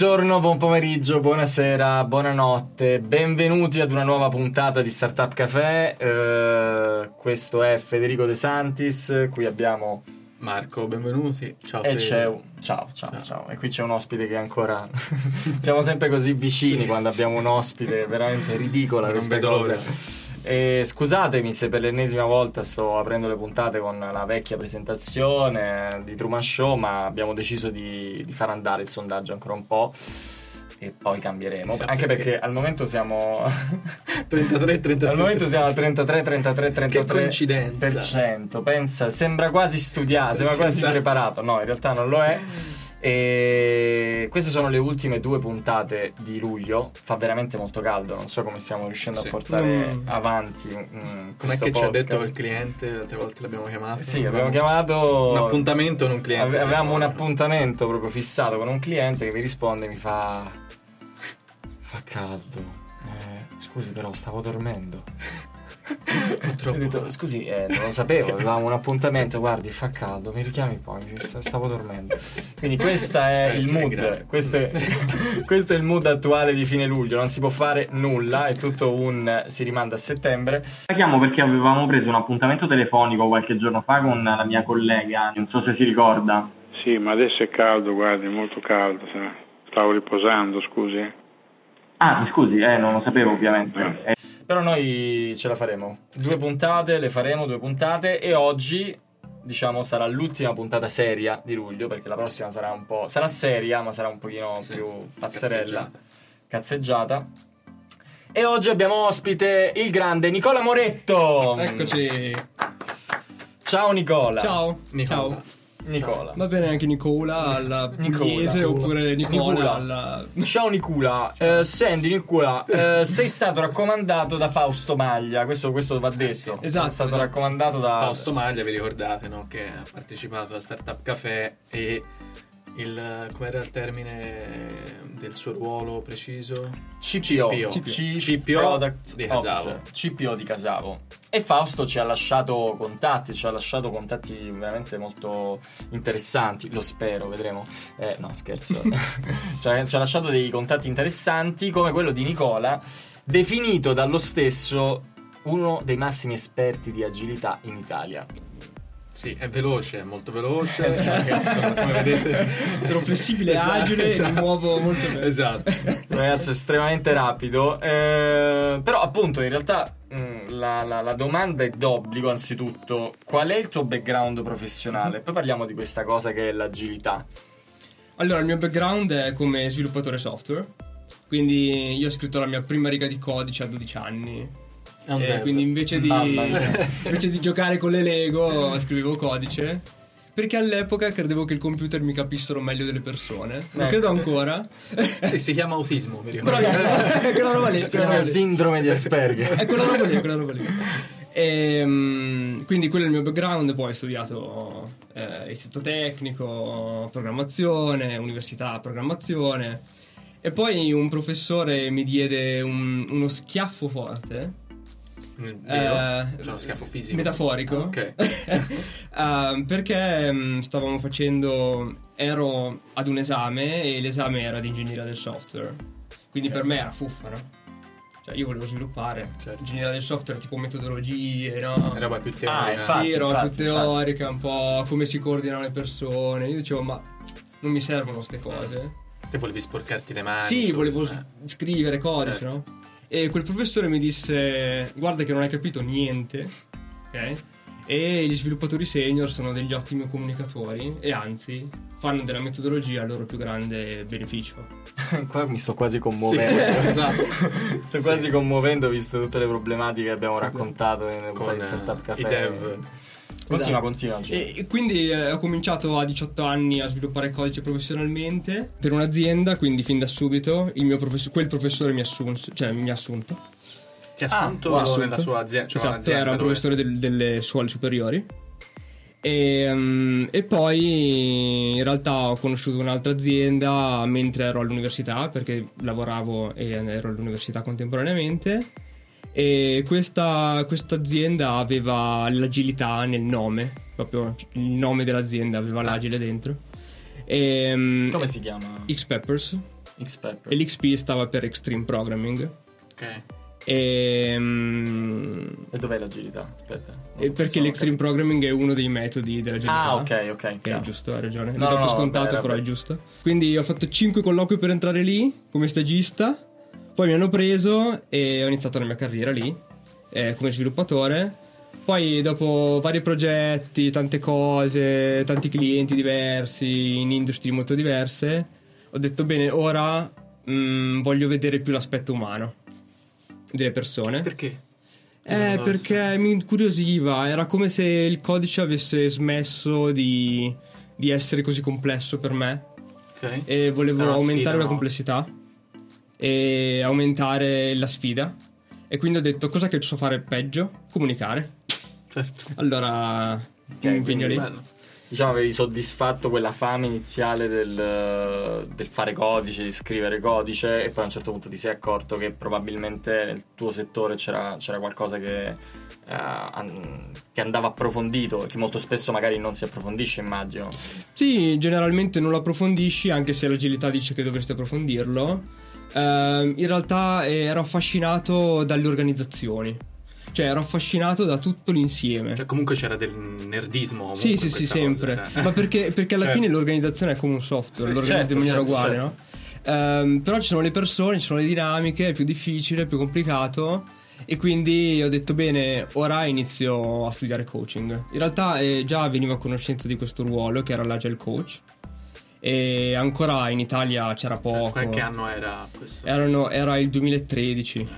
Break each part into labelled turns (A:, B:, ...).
A: Buongiorno, buon pomeriggio, buonasera, buonanotte, benvenuti ad una nuova puntata di Startup Café. Eh, questo è Federico De Santis, qui abbiamo
B: Marco, benvenuti. Ciao.
A: E c'è un... ciao, ciao, ciao, ciao, E qui c'è un ospite che ancora. Siamo sempre così vicini sì. quando abbiamo un ospite, veramente ridicola non questa cosa. E scusatemi se per l'ennesima volta sto aprendo le puntate con la vecchia presentazione di Truman Show, ma abbiamo deciso di, di far andare il sondaggio ancora un po' e poi cambieremo. Sì, Anche perché. perché al momento siamo
B: 33 33
A: Al momento siamo al 33 33 33
B: che coincidenza.
A: Pensa, sembra quasi studiato, sembra quasi esatto. preparato. No, in realtà non lo è. E queste sono le ultime due puntate di luglio. Fa veramente molto caldo. Non so come stiamo riuscendo sì. a portare mm. avanti.
B: Mm, Com'è che podcast. ci ha detto il cliente? Altre volte l'abbiamo chiamato.
A: Sì, abbiamo chiamato.
B: Un appuntamento con un cliente.
A: Avevamo un appuntamento proprio fissato con un cliente che mi risponde e mi fa. Fa caldo. Eh, scusi, però stavo dormendo.
B: Purtroppo.
A: Detto, scusi, eh, non lo sapevo, avevamo un appuntamento, guardi, fa caldo, mi richiami poi, stavo dormendo. Quindi questo è eh, il mood, questo è, questo è, il mood attuale di fine luglio, non si può fare nulla, è tutto un si rimanda a settembre. La chiamo perché avevamo preso un appuntamento telefonico qualche giorno fa con la mia collega, non so se si ricorda.
C: Sì, ma adesso è caldo, guardi, molto caldo, stavo riposando, scusi.
A: Ah, scusi, eh, non lo sapevo ovviamente. Eh. Però noi ce la faremo. Due sì. puntate, le faremo due puntate e oggi diciamo sarà l'ultima puntata seria di luglio perché la prossima sarà un po' sarà seria ma sarà un pochino sì. più pazzerella cazzeggiata. cazzeggiata e oggi abbiamo ospite il grande Nicola Moretto
D: eccoci
A: ciao Nicola
D: ciao
A: Nicola. ciao Nicola.
D: Va bene anche Nicola alla pugliese oppure Nicola, Nicola. alla...
A: Ciao Nicola, eh, senti Nicola, eh, sei stato raccomandato da Fausto Maglia, questo, questo va detto.
D: Esatto.
A: È stato
D: esatto.
A: raccomandato da...
B: Fausto Maglia, vi ricordate, no? Che ha partecipato a Startup Café e il, com'era il termine del suo ruolo preciso?
A: CPO,
B: CPO,
A: Chief CPO Product di Casavo. CPO di Casavo. E Fausto ci ha lasciato contatti, ci ha lasciato contatti veramente molto interessanti, lo spero, vedremo. Eh, no, scherzo. ci, ha, ci ha lasciato dei contatti interessanti come quello di Nicola, definito dallo stesso uno dei massimi esperti di agilità in Italia.
B: Sì, è veloce, è molto veloce. Esatto. come vedete,
D: sono flessibile, esatto, agile, esatto. mi muovo molto bene.
B: Esatto.
A: Ragazzo, estremamente rapido. Eh, però, appunto, in realtà mh, mm, la, la, la, domanda è d'obbligo, anzitutto, qual è il tuo background professionale? Poi parliamo di questa cosa che è l'agilità.
D: Allora, il mio background è come sviluppatore software. Quindi io ho scritto la mia prima riga di codice a 12 anni eh, quindi invece di, invece di giocare con le Lego scrivevo codice perché all'epoca credevo che il computer mi capissero meglio delle persone. Lo ecco. credo ancora.
B: sì, si chiama autismo, mi
D: ricordo. Bravissimo, quella roba lì.
A: Si chiama sindrome di Asperger.
D: è quella roba lì, quella roba lì. E, um, quindi quello è il mio background, poi ho studiato eh, istituto tecnico, programmazione, università, programmazione. E poi un professore mi diede un, uno schiaffo forte
B: Vero? Eh, cioè uno schiaffo fisico.
D: Metaforico. Ah,
B: ok.
D: uh, perché um, stavamo facendo. Ero ad un esame e l'esame era di ingegneria del software. Quindi okay. per me era fuffa, no? Cioè, io volevo sviluppare. Certo. Ingegneria del software, tipo metodologie, no?
B: Era più teorica. Ah,
D: infatti, sì, roba più teorica, infatti. un po' come si coordinano le persone. Io dicevo, ma non mi servono queste cose.
B: Te volevi sporcarti le mani?
D: Sì, volevo eh. scrivere codice, certo. no? E quel professore mi disse: Guarda, che non hai capito niente, ok? E gli sviluppatori senior sono degli ottimi comunicatori e anzi fanno della metodologia il loro più grande beneficio.
A: Qua mi sto quasi commuovendo. Sì, esatto. sto sì. quasi commuovendo visto tutte le problematiche che abbiamo raccontato nel Con, Startup Café.
B: I dev
A: Continua, continua.
D: E, quindi eh, ho cominciato a 18 anni a sviluppare codice professionalmente per un'azienda, quindi fin da subito professor, quel professore mi, assunse, cioè, mi ha assunto.
B: Ti ha assunto, ah, assunto. nella sua azienda? Cioè
D: esatto, era un professore del, delle scuole superiori. E, um, e, poi in realtà ho conosciuto un'altra azienda mentre ero all'università perché lavoravo e ero all'università contemporaneamente e questa azienda aveva l'agilità nel nome, proprio il nome dell'azienda aveva l'agile dentro.
A: E, um, Come si chiama?
D: X-Peppers.
A: X-Peppers.
D: E l'XP stava per Extreme Programming.
B: Ok.
D: E, um,
A: e dov'è l'agilità? Aspetta.
D: Perché l'extreme programming è uno dei metodi dell'agilità.
A: Ah, ok, ok.
D: Che è giusto, hai ragione. No, no, no scontato, vabbè, però vabbè. è giusto. Quindi ho fatto 5 colloqui per entrare lì come stagista. Poi mi hanno preso e ho iniziato la mia carriera lì eh, come sviluppatore. Poi dopo vari progetti, tante cose, tanti clienti diversi, in industrie molto diverse, ho detto bene, ora mh, mm, voglio vedere più l'aspetto umano delle persone.
B: Perché?
D: Eh, perché mi incuriosiva, era come se il codice avesse smesso di, di essere così complesso per me.
B: Okay.
D: E volevo aumentare sfida, la no? complessità e aumentare la sfida. E quindi ho detto cosa che so fare peggio? Comunicare.
B: Certo.
D: Allora okay, mi impegno lì. Bello
A: diciamo, avevi soddisfatto quella fame iniziale del, del, fare codice, di scrivere codice e poi a un certo punto ti sei accorto che probabilmente nel tuo settore c'era, c'era qualcosa che, uh, che, andava approfondito che molto spesso magari non si approfondisce, immagino.
D: Sì, generalmente non lo approfondisci, anche se l'agilità dice che dovresti approfondirlo. Uh, in realtà eh, ero affascinato dalle organizzazioni cioè, ero affascinato da tutto l'insieme.
B: Cioè, comunque c'era del nerdismo.
D: Sì, sì, sì, sempre. Cosa, cioè. Ma perché, perché alla certo. fine l'organizzazione è come un software, sì, lo certo, in maniera certo, uguale, certo. no? Um, però ci sono le persone, ci sono le dinamiche, è più difficile, è più complicato. E quindi ho detto bene, ora inizio a studiare coaching. In realtà eh, già venivo a conoscenza di questo ruolo che era l'agile coach. E ancora in Italia c'era cioè, poco.
B: Cioè, che anno era questo?
D: Erano, era il 2013.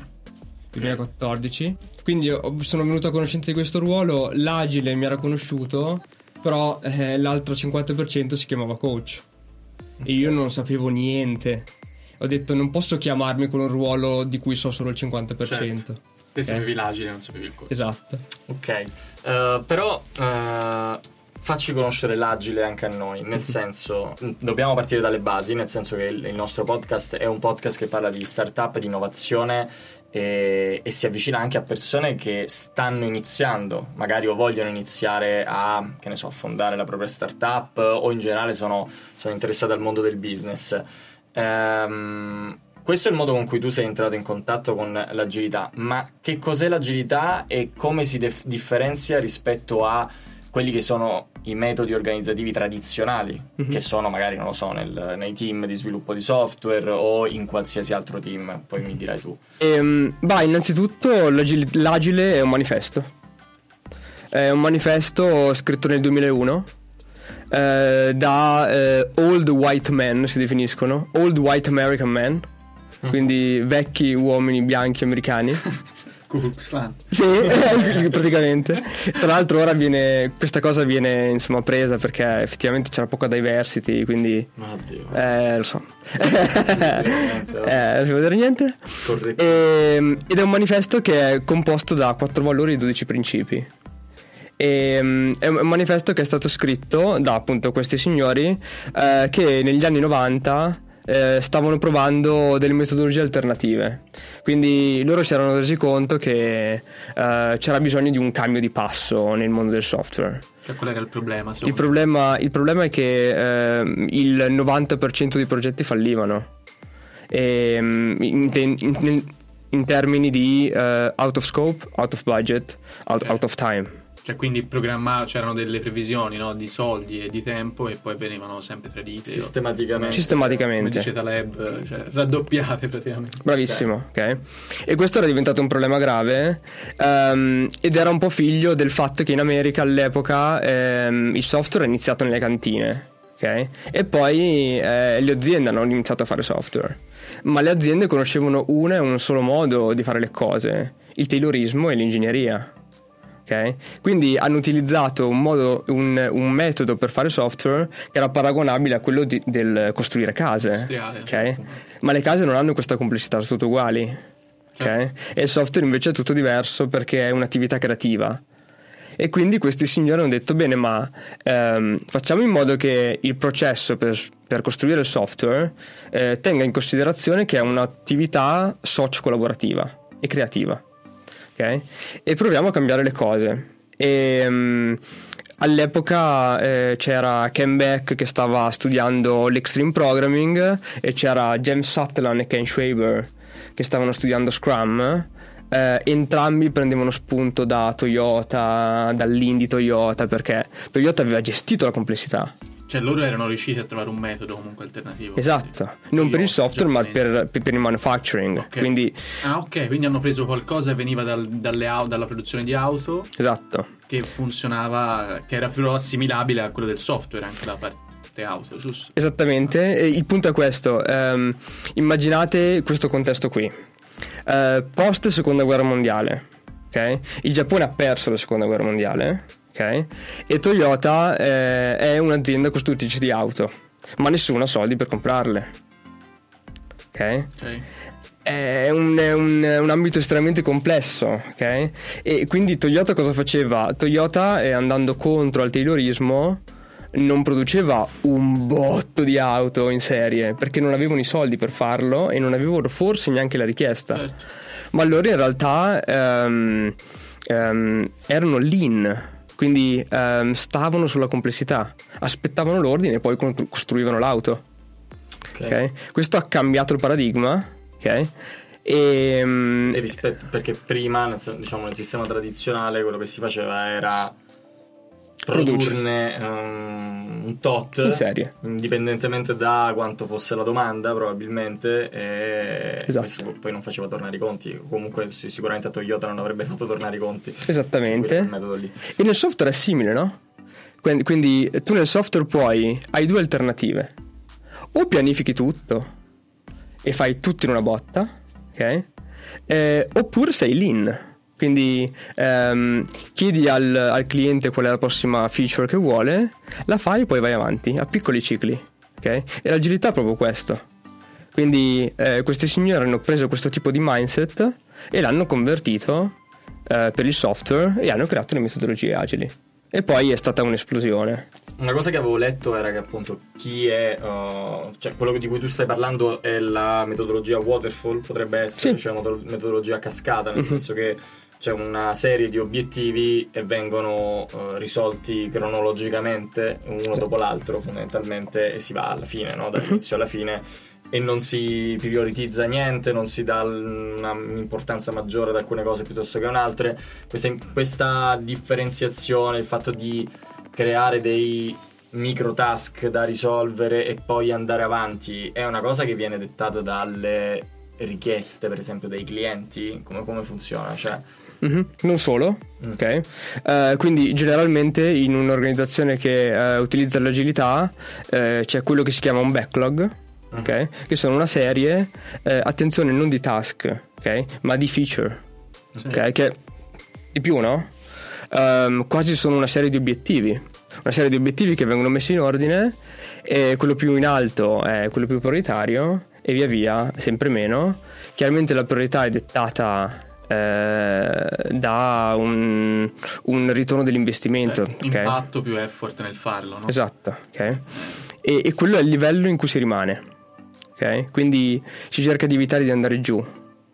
D: 2014. Quindi sono venuto a conoscenza di questo ruolo, l'agile mi era conosciuto, però eh, l'altro 50% si chiamava coach. Okay. E io non sapevo niente. Ho detto non posso chiamarmi con un ruolo di cui so solo il 50%. Certo.
B: Te sapevi eh. l'agile, non sapevi il coach.
D: Esatto.
A: Ok, uh, però uh, facci conoscere l'agile anche a noi, nel senso, dobbiamo partire dalle basi, nel senso che il, nostro podcast è un podcast che parla di startup, di innovazione e, e, si avvicina anche a persone che stanno iniziando, magari o vogliono iniziare a, che ne so, fondare la propria startup o in generale sono, sono interessate al mondo del business. Ehm, questo è il modo con cui tu sei entrato in contatto con l'agilità, ma che cos'è l'agilità e come si def- differenzia rispetto a quelli che sono i metodi organizzativi tradizionali, mm-hmm. che sono magari, non lo so, nel, nei team di sviluppo di software o in qualsiasi altro team, poi mi dirai tu.
D: Ehm, bah, innanzitutto l'agile, l'agile è un manifesto. È un manifesto scritto nel 2001 eh, da eh, old white men, si definiscono, old white American men, mm-hmm. quindi vecchi uomini bianchi americani.
B: Ku.
D: Sì, praticamente. Tra l'altro ora viene, questa cosa viene insomma presa perché effettivamente c'era poca diversity, quindi...
A: Oddio.
D: Eh, lo so. eh, non si vedere niente.
A: Scorretto.
D: E, ehm, ed è un manifesto che è composto da quattro valori e 12 principi. E, ehm, è un manifesto che è stato scritto da appunto questi signori eh, che negli anni 90 eh, stavano provando delle metodologie alternative. Quindi loro si erano resi conto che eh, c'era bisogno di un cambio di passo nel mondo del software.
B: Cioè, qual era il problema?
D: Il problema, il problema, è che eh, il 90% dei progetti fallivano. E, mm, in, in, in, termini di uh, out of scope, out of budget, out, okay. out of time.
B: Cioè, quindi programma- c'erano delle previsioni no? di soldi e di tempo e poi venivano sempre tradite.
A: Sistematicamente.
D: Sistematicamente.
B: Come dice Taleb, cioè, raddoppiate praticamente.
D: Bravissimo, ok. E questo era diventato un problema grave um, ed era un po' figlio del fatto che in America all'epoca um, il software è iniziato nelle cantine. Okay? E poi eh, le aziende hanno iniziato a fare software, ma le aziende conoscevano uno e un solo modo di fare le cose, il taylorismo e l'ingegneria. Okay? Quindi hanno utilizzato un, modo, un, un, metodo per fare software che era paragonabile a quello di, del costruire case. Okay? Certo. Ma le case non hanno questa complessità, sono tutte uguali. Okay? Certo. E il software invece è tutto diverso perché è un'attività creativa. E quindi questi signori hanno detto: bene, ma ehm, facciamo in modo che il processo per, per costruire il software eh, tenga in considerazione che è un'attività socio-collaborativa e creativa E proviamo a cambiare le cose. E, um, all'epoca eh, c'era Ken Beck che stava studiando l'extreme programming e c'era James Sutherland e Ken Schwaber che stavano studiando Scrum. Eh, entrambi prendevano spunto da Toyota, dall'Indy Toyota, perché Toyota aveva gestito la complessità.
B: Cioè loro erano riusciti a trovare un metodo comunque alternativo.
D: Esatto, non per il software ma per, per, il manufacturing. Okay. Quindi...
B: Ah ok, quindi hanno preso qualcosa che veniva dal, dalle, dalla produzione di auto.
D: Esatto.
B: Che funzionava, che era più assimilabile a quello del software anche da parte auto, giusto?
D: Esattamente, e il punto è questo. Um, immaginate questo contesto qui. Uh, post seconda guerra mondiale. Okay? Il Giappone ha perso la seconda guerra mondiale ok? E Toyota eh, è un'azienda costruttrice di auto, ma nessuno ha soldi per comprarle, ok? okay. È un, è, un, è un, ambito estremamente complesso, ok? E quindi Toyota cosa faceva? Toyota, eh, andando contro al Taylorismo, non produceva un botto di auto in serie perché non avevano i soldi per farlo e non avevano forse neanche la richiesta. Certo. Ma loro in realtà um, um, erano lean quindi ehm, stavano sulla complessità, aspettavano l'ordine e poi costruivano l'auto. Okay. Okay? Questo ha cambiato il paradigma. Okay?
A: E, um, e rispetto, perché prima, diciamo, nel sistema tradizionale quello che si faceva era produrne um, un tot
D: in serie.
A: indipendentemente da quanto fosse la domanda probabilmente e esatto. poi non faceva tornare i conti. Comunque sicuramente a Toyota non avrebbe fatto tornare i conti.
D: Esattamente. E nel software è simile no? Quindi, quindi tu nel software puoi hai due alternative. O pianifichi tutto e fai tutto in una botta ok? Eh, oppure sei lean quindi ehm, chiedi al, al, cliente qual è la prossima feature che vuole, la fai e poi vai avanti a piccoli cicli. Okay? E l'agilità è proprio questo. Quindi eh, questi signori hanno preso questo tipo di mindset e l'hanno convertito eh, per il software e hanno creato le metodologie agili. E poi è stata un'esplosione.
A: Una cosa che avevo letto era che appunto chi è, uh, cioè quello di cui tu stai parlando è la metodologia waterfall, potrebbe essere sì. cioè, metodologia cascata, nel uh-huh. senso che c'è una serie di obiettivi e vengono uh, risolti cronologicamente uno dopo l'altro fondamentalmente e si va alla fine, no? dall'inizio alla fine e non si prioritizza niente, non si dà un'importanza maggiore ad alcune cose piuttosto che ad altre. Questa, questa differenziazione, il fatto di creare dei micro task da risolvere e poi andare avanti è una cosa che viene dettata dalle richieste, per esempio, dei clienti? Come, come funziona? Cioè,
D: Mm-hmm. Non solo, mm. ok? Uh, quindi generalmente in un'organizzazione che uh, utilizza l'agilità uh, c'è quello che si chiama un backlog, mm. ok? Che sono una serie, attenzione, non di task, ok? Ma di feature, sì. ok? Che di più, no? Um, quasi sono una serie di obiettivi, una serie di obiettivi che vengono messi in ordine e quello più in alto è quello più prioritario e via via, sempre meno. Chiaramente la priorità è dettata eh, da un, un, ritorno dell'investimento.
B: Cioè, okay? Impatto più effort nel farlo, no?
D: Esatto, ok. E, e, quello è il livello in cui si rimane, ok? Quindi si cerca di evitare di andare giù,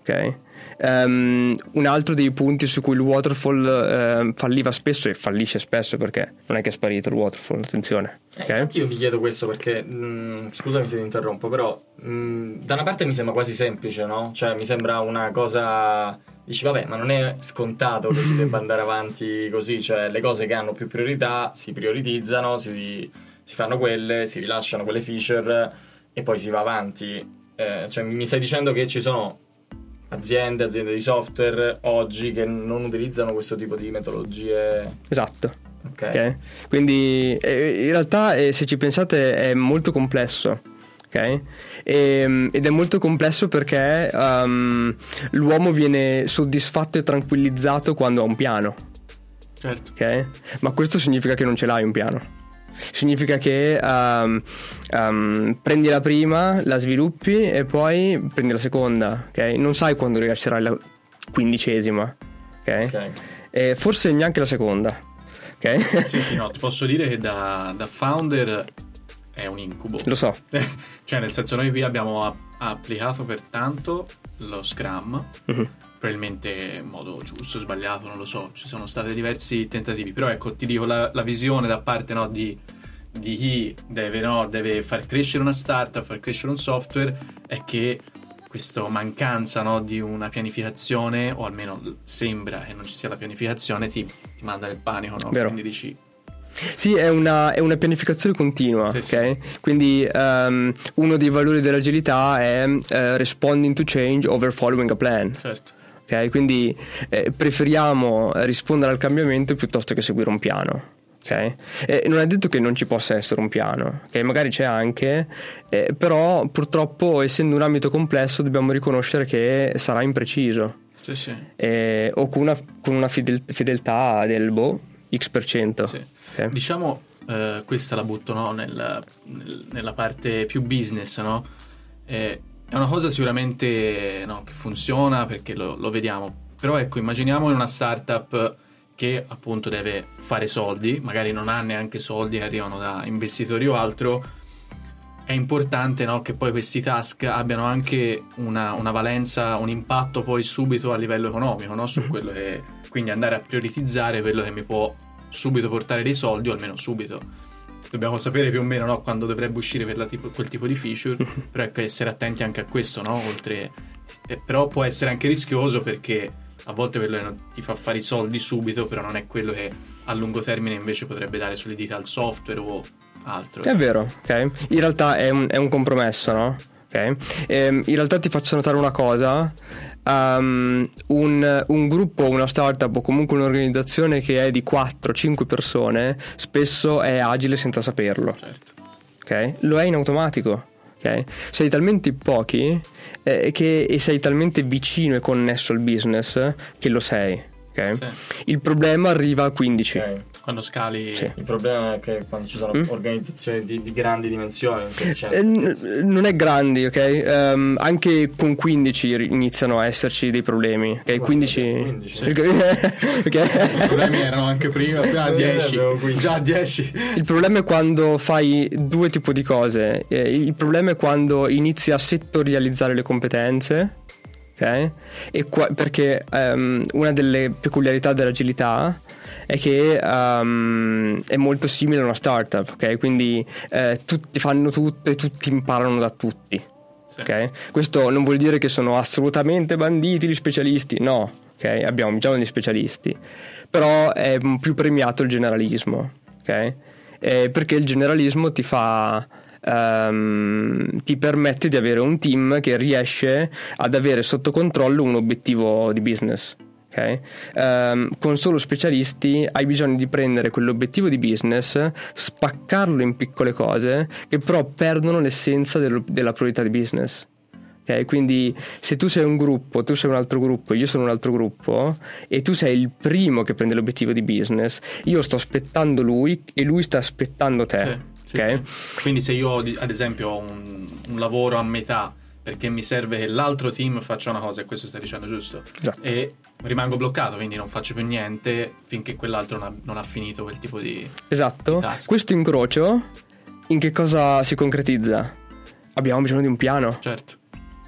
D: ok? Um, un altro dei punti su cui il waterfall uh, falliva spesso e fallisce spesso perché non è che è sparito il waterfall, attenzione.
A: Eh, okay? io mi chiedo questo perché, mh, mm, scusami se ti interrompo, però mh, mm, da una parte mi sembra quasi semplice, no? Cioè mi sembra una cosa dici vabbè ma non è scontato che si debba andare avanti così, cioè le cose che hanno più priorità si prioritizzano, si, si fanno quelle, si rilasciano quelle feature e poi si va avanti. Eh, cioè mi stai dicendo che ci sono aziende, aziende di software oggi che non utilizzano questo tipo di metodologie.
D: Esatto. Okay. okay. Quindi eh, in realtà eh, se ci pensate è molto complesso. Okay? E, ehm, ed è molto complesso perché um, l'uomo viene soddisfatto e tranquillizzato quando ha un piano.
B: Certo.
D: Okay? Ma questo significa che non ce l'hai un piano. Significa che um, um, prendi la prima, la sviluppi e poi prendi la seconda. Okay? Non sai quando rilascerai la quindicesima. Okay? E forse neanche la seconda. Okay?
B: Sì, sì, no, ti posso dire che da, da founder è un incubo.
D: Lo so.
B: cioè, nel senso, noi qui abbiamo a- applicato per tanto lo Scrum. Uh-huh. Probabilmente in modo giusto, sbagliato, non lo so, ci sono stati diversi tentativi, però ecco, ti dico la, la visione da parte no, di, di, chi deve, no, deve, far crescere una startup, far crescere un software, è che questa mancanza no, di una pianificazione, o almeno sembra che non ci sia la pianificazione, ti, ti manda nel panico, no?
D: Vero.
B: Quindi dici
D: sì, è una, è una, pianificazione continua, sì, ok? Sì. Quindi um, uno dei valori dell'agilità è uh, responding to change over following a plan.
B: Certo.
D: Okay? Quindi eh, preferiamo rispondere al cambiamento piuttosto che seguire un piano. Okay? Eh, non è detto che non ci possa essere un piano, okay? magari c'è anche, eh, però purtroppo essendo un ambito complesso dobbiamo riconoscere che sarà impreciso.
B: Sì, sì.
D: Eh, o con una, con una fidel, fedeltà del boh, X%.
B: Sì. Okay. Diciamo, eh, questa la butto no? nel, nel, nella parte più business, no? È una cosa sicuramente no, che funziona perché lo, lo, vediamo, però ecco, immaginiamo una startup che appunto deve fare soldi, magari non ha neanche soldi che arrivano da investitori o altro, è importante no, che poi questi task abbiano anche una, una, valenza, un impatto poi subito a livello economico, no? su quello che, quindi andare a prioritizzare quello che mi può subito portare dei soldi, o almeno subito dobbiamo sapere più o meno no, quando dovrebbe uscire tipo, quel tipo di feature, però ecco essere attenti anche a questo, no? Oltre, eh, però può essere anche rischioso perché a volte quello ti fa fare i soldi subito, però non è quello che a lungo termine invece potrebbe dare solidità al software o altro.
D: È vero, ok. In realtà è un, è un compromesso, no? Ok. Ehm, in realtà ti faccio notare una cosa. Um, un, un, gruppo, una startup o comunque un'organizzazione che è di 4-5 persone spesso è agile senza saperlo.
B: Certo.
D: Okay? Lo è in automatico. Okay? Sei talmente pochi eh, che, e sei talmente vicino e connesso al business che lo sei. Okay? Sì. Il problema arriva a 15
B: quando scali.
A: Sì. Il problema è che quando ci sono mm? organizzazioni di, di, grandi dimensioni.
D: Eh, non è grandi, ok? Um, anche con 15 iniziano a esserci dei problemi. Ok, 15. 15 sì.
B: okay. I problemi erano anche prima, già a 10. Già a 10.
D: Il problema è quando fai due tipi di cose. Eh, il problema è quando inizi a settorializzare le competenze. Ok? Qua, perché um, una delle peculiarità dell'agilità è che um, è molto simile a una startup, ok? Quindi eh, tutti fanno tutto e tutti imparano da tutti. Sì. Okay? Questo non vuol dire che sono assolutamente banditi gli specialisti, no, okay? abbiamo bisogno di specialisti, però è più premiato il generalismo, okay? eh, perché il generalismo ti fa... Um, ti permette di avere un team che riesce ad avere sotto controllo un obiettivo di business ok? Um, con solo specialisti hai bisogno di prendere quell'obiettivo di business, spaccarlo in piccole cose che però perdono l'essenza del, della priorità di business. Okay, quindi se tu sei un gruppo, tu sei un altro gruppo, io sono un altro gruppo e tu sei il primo che prende l'obiettivo di business, io sto aspettando lui e lui sta aspettando te. Sì, okay?
B: sì. Quindi se io ad esempio ho un, un lavoro a metà perché mi serve che l'altro team faccia una cosa e questo stai dicendo giusto?
D: Esatto.
B: e rimango bloccato quindi non faccio più niente finché quell'altro non ha, non ha finito quel tipo di
D: esatto.
B: di
D: questo incrocio in che cosa si concretizza? Abbiamo bisogno di un piano.
B: Certo.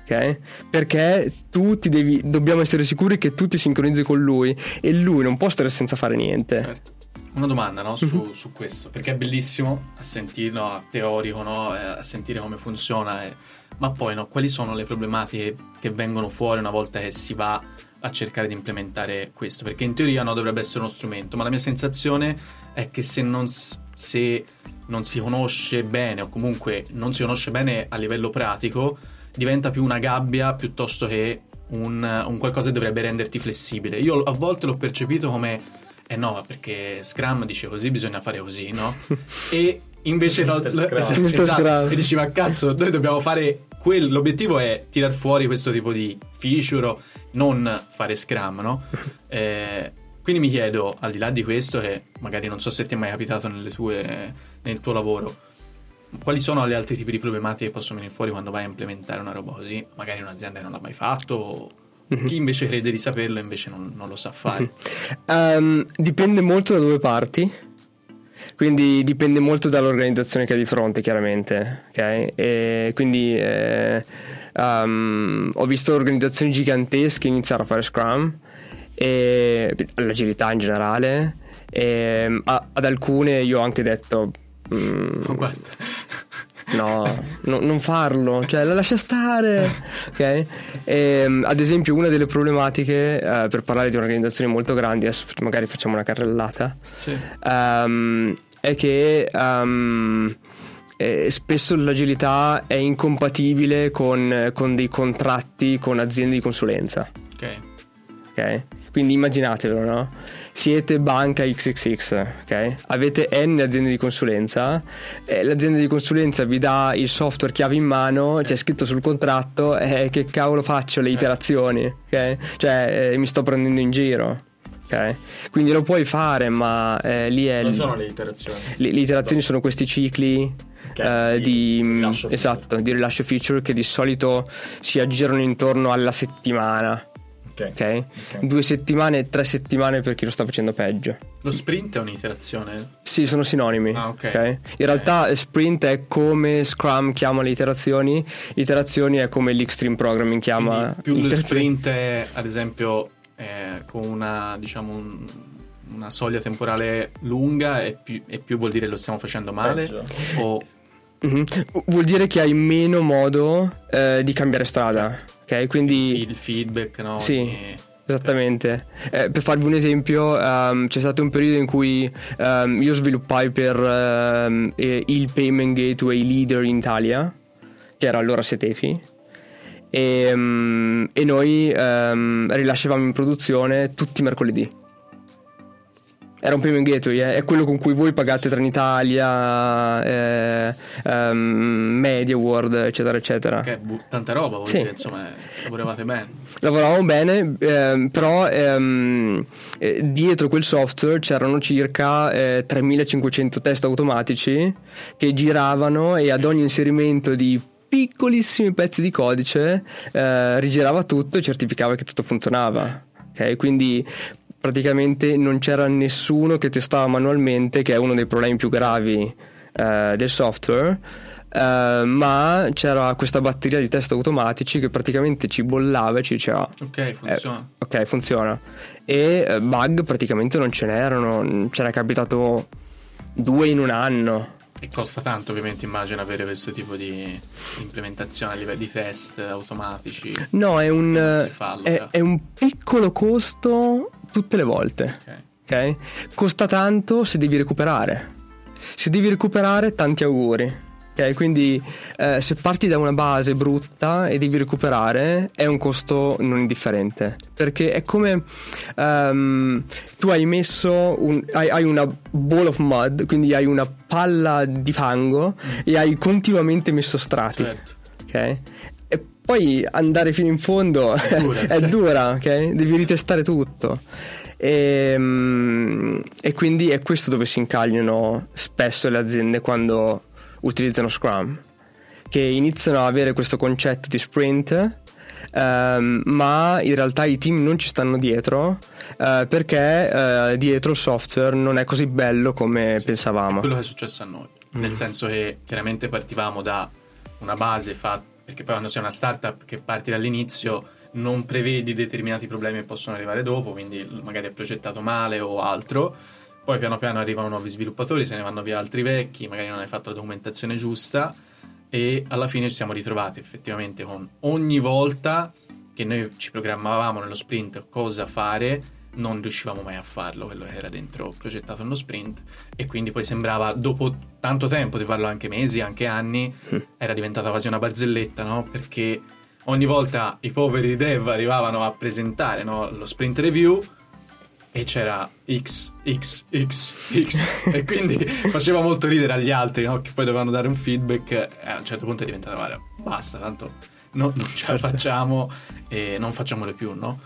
D: Ok? Perché tu ti devi dobbiamo essere sicuri che tu ti sincronizzi con lui e lui non può stare senza fare niente.
B: Certo. Una domanda no, su, uh-huh. su, questo, perché è bellissimo a sentirlo, a teorico, no, a sentire come funziona, e, ma poi no, quali sono le problematiche che vengono fuori una volta che si va a cercare di implementare questo? Perché in teoria no, dovrebbe essere uno strumento, ma la mia sensazione è che se non, se non si conosce bene o comunque non si conosce bene a livello pratico, diventa più una gabbia piuttosto che un, un qualcosa che dovrebbe renderti flessibile. Io a volte l'ho percepito come eh no, perché Scrum dice così, bisogna fare così, no? E invece no,
D: esatto, esatto,
B: e dici ma cazzo, noi dobbiamo fare quello, l'obiettivo è tirar fuori questo tipo di feature, non fare Scrum, no? Eh, quindi mi chiedo, al di là di questo, che magari non so se ti è mai capitato tue, nel tuo lavoro, quali sono gli altri tipi di problematiche che possono venire fuori quando vai a implementare una roba così? Magari un'azienda che non l'ha mai fatto o Mm-hmm. Chi invece crede di saperlo invece non, non lo sa fare.
D: Mm-hmm. Um, dipende molto da dove parti. Quindi dipende molto dall'organizzazione che hai di fronte, chiaramente. Okay? E quindi eh, um, ho visto organizzazioni gigantesche iniziare a fare Scrum, e l'agilità in generale. E, a, ad alcune io ho anche detto.
B: Mm, oh, guarda.
D: No, no, non farlo, cioè la lascia stare. Ok? E, ehm, ad esempio, una delle problematiche eh, per parlare di un'organizzazione molto grande, adesso magari facciamo una carrellata, sì. um, è che um, eh, spesso l'agilità è incompatibile con, con, dei contratti con aziende di consulenza.
B: Ok.
D: Ok. Quindi immaginatevelo, no? Siete banca XXX, ok? Avete N aziende di consulenza, eh, l'azienda di consulenza vi dà il software chiave in mano, sì. c'è scritto sul contratto, eh, che cavolo faccio le iterazioni, ok? Cioè, eh, mi sto prendendo in giro. Okay. Quindi lo puoi fare, ma eh, lì è.
A: Non sono le iterazioni.
D: Le, le iterazioni no. sono questi cicli okay. eh, di, di, rilascio esatto, di rilascio feature che di solito si aggirano intorno alla settimana.
A: Okay. Okay?
D: ok. Due settimane, tre settimane per chi lo sta facendo peggio.
B: Lo sprint è un'iterazione?
D: Sì, sono sinonimi.
B: Ah, ok. okay?
D: In realtà sprint è come Scrum chiama le iterazioni, iterazioni è come l'Extreme Programming chiama.
B: Quindi più lo sprint è, ad esempio, eh, con una, diciamo, un, una soglia temporale lunga e più, e più, vuol dire lo stiamo facendo male? O...
D: Mm-hmm. Vuol dire che hai meno modo eh, di cambiare strada. Ok, quindi.
B: Il feedback, no?
D: Sì. E... Esattamente. Eh, per farvi un esempio, um, c'è stato un periodo in cui um, io sviluppai per um, il Payment Gateway Leader in Italia, che era allora Setefi, e, e noi rilasciavamo in produzione tutti i mercoledì. Era un payment gateway, eh? è quello con cui voi pagate Trenitalia, eh, um, Media World, eccetera, eccetera.
B: Che bu- tanta roba, vuol sì. dire, insomma, lavoravate bene.
D: Lavoravamo bene, eh, però ehm, eh, dietro quel software c'erano circa 3500 eh, test automatici che giravano e ad ogni inserimento di piccolissimi pezzi di codice eh, rigirava tutto e certificava che tutto funzionava. Okay? Quindi praticamente non c'era nessuno che testava manualmente, che è uno dei problemi più gravi eh, del software. Uh, ma c'era questa batteria di test automatici che praticamente ci bollava e ci diceva
B: ok funziona
D: eh, ok funziona e uh, bug praticamente non ce n'erano ce n'è capitato due in un anno
B: e costa tanto ovviamente immagino avere questo tipo di implementazione a livello di test automatici
D: no è un, fa, è, è un piccolo costo tutte le volte. Okay. Okay? Costa tanto se devi recuperare. Se devi recuperare, tanti auguri. Okay? Quindi eh, se parti da una base brutta e devi recuperare, è un costo non indifferente. Perché è come um, tu hai messo un, hai, hai, una ball of mud, quindi hai una palla di fango mm. e hai continuamente messo strati.
B: Certo.
D: Ok? Poi andare fino in fondo è dura, è dura ok? Devi ritestare tutto. E, ehm, e, quindi è questo dove si incagliano spesso le aziende quando utilizzano Scrum, che iniziano a avere questo concetto di sprint, Um, ma in realtà i team non ci stanno dietro uh, perché uh, dietro il software non è così bello come
B: sì,
D: pensavamo.
B: È quello che è successo a noi, mm. nel senso che chiaramente partivamo da una base fatta perché poi quando sei una startup che parti dall'inizio non prevedi determinati problemi che possono arrivare dopo, quindi magari è progettato male o altro. Poi piano piano arrivano nuovi sviluppatori, se ne vanno via altri vecchi, magari non hai fatto la documentazione giusta e alla fine ci siamo ritrovati effettivamente con ogni volta che noi ci programmavamo nello sprint cosa fare, non riuscivamo mai a farlo, quello che era dentro progettato nello sprint e quindi poi sembrava dopo tanto tempo, ti parlo anche mesi, anche anni, mm. era diventata quasi una barzelletta, no? Perché ogni volta i poveri dev arrivavano a presentare no, lo sprint review e c'era X, X, X, X e quindi faceva molto ridere agli altri no? che poi dovevano dare un feedback e a un certo punto è diventata guarda, basta, tanto no, non ce la certo. facciamo e non facciamole più, no?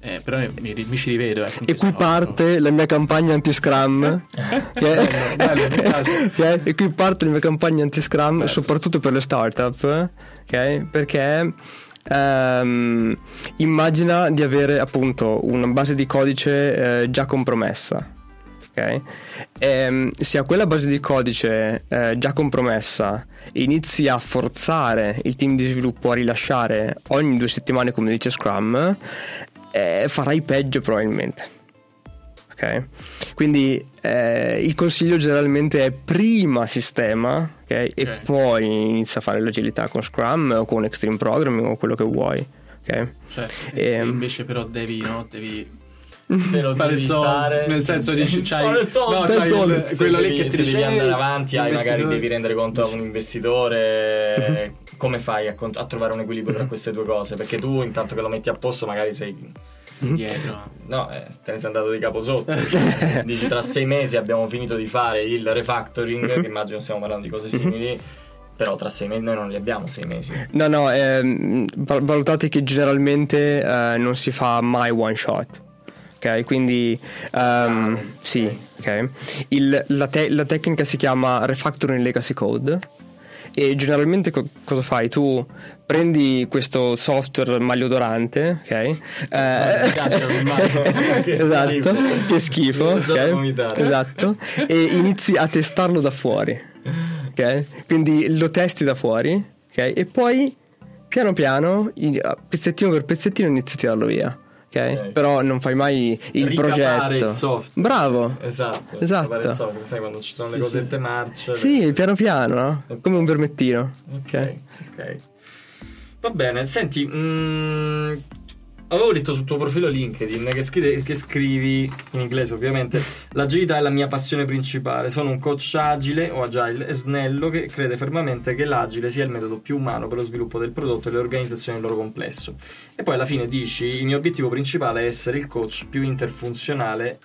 B: Eh, però mi, mi, ci rivedo. Eh,
D: e qui parte la mia campagna anti-scrum. che, bello, che, e qui parte la mia campagna anti-scrum, bello. soprattutto per le startup. Okay? Perché um, immagina di avere appunto una base di codice eh, già compromessa. ok? E, se a quella base di codice eh, già compromessa inizi a forzare il team di sviluppo a rilasciare ogni due settimane, come dice Scrum, eh, farai peggio probabilmente. Ok? Quindi eh, il consiglio generalmente è prima sistema okay? e okay. poi inizia a fare l'agilità con Scrum o con Extreme Programming o quello che vuoi. Okay?
B: Certo, e, e invece però devi, no? devi se lo fare devi so, fare nel senso dici c'hai, no, c'hai il, quello lì che ti
A: devi andare avanti hai magari devi rendere conto a un investitore come fai a, a, trovare un equilibrio tra queste due cose? Perché tu intanto che lo metti a posto magari sei
B: dietro
A: no eh, te ne sei andato di capo sotto. Dici tra sei mesi abbiamo finito di fare il refactoring che immagino stiamo parlando di cose simili però tra sei mesi noi non li abbiamo sei mesi.
D: No, no, eh, valutate che generalmente eh, non si fa mai one shot ok? Quindi um, ah, sì, ok. Il, la, te- la, tecnica si chiama refactoring legacy code e generalmente co- cosa fai? Tu prendi questo software magliodorante, ok? Eh, che esatto, che schifo, okay? esatto, e inizi a testarlo da fuori, ok? Quindi lo testi da fuori, ok? E poi piano piano, pezzettino per pezzettino inizi a tirarlo via okay? okay? Però non fai mai il Ricapare progetto.
A: il software.
D: Bravo.
A: Esatto.
D: Esatto.
A: Il software, sai quando ci sono le sì, cosette sì. marce.
D: Sì, le... piano piano, no? Come un vermettino.
A: Ok. Ok. Va bene, senti, mm, Avevo letto sul tuo profilo LinkedIn che, scrive, che, scrivi, in inglese ovviamente, l'agilità è la mia passione principale. Sono un coach agile o agile e snello che crede fermamente che l'agile sia il metodo più umano per lo sviluppo del prodotto e le organizzazioni nel loro complesso. E poi alla fine dici, il mio obiettivo principale è essere il coach più interfunzionale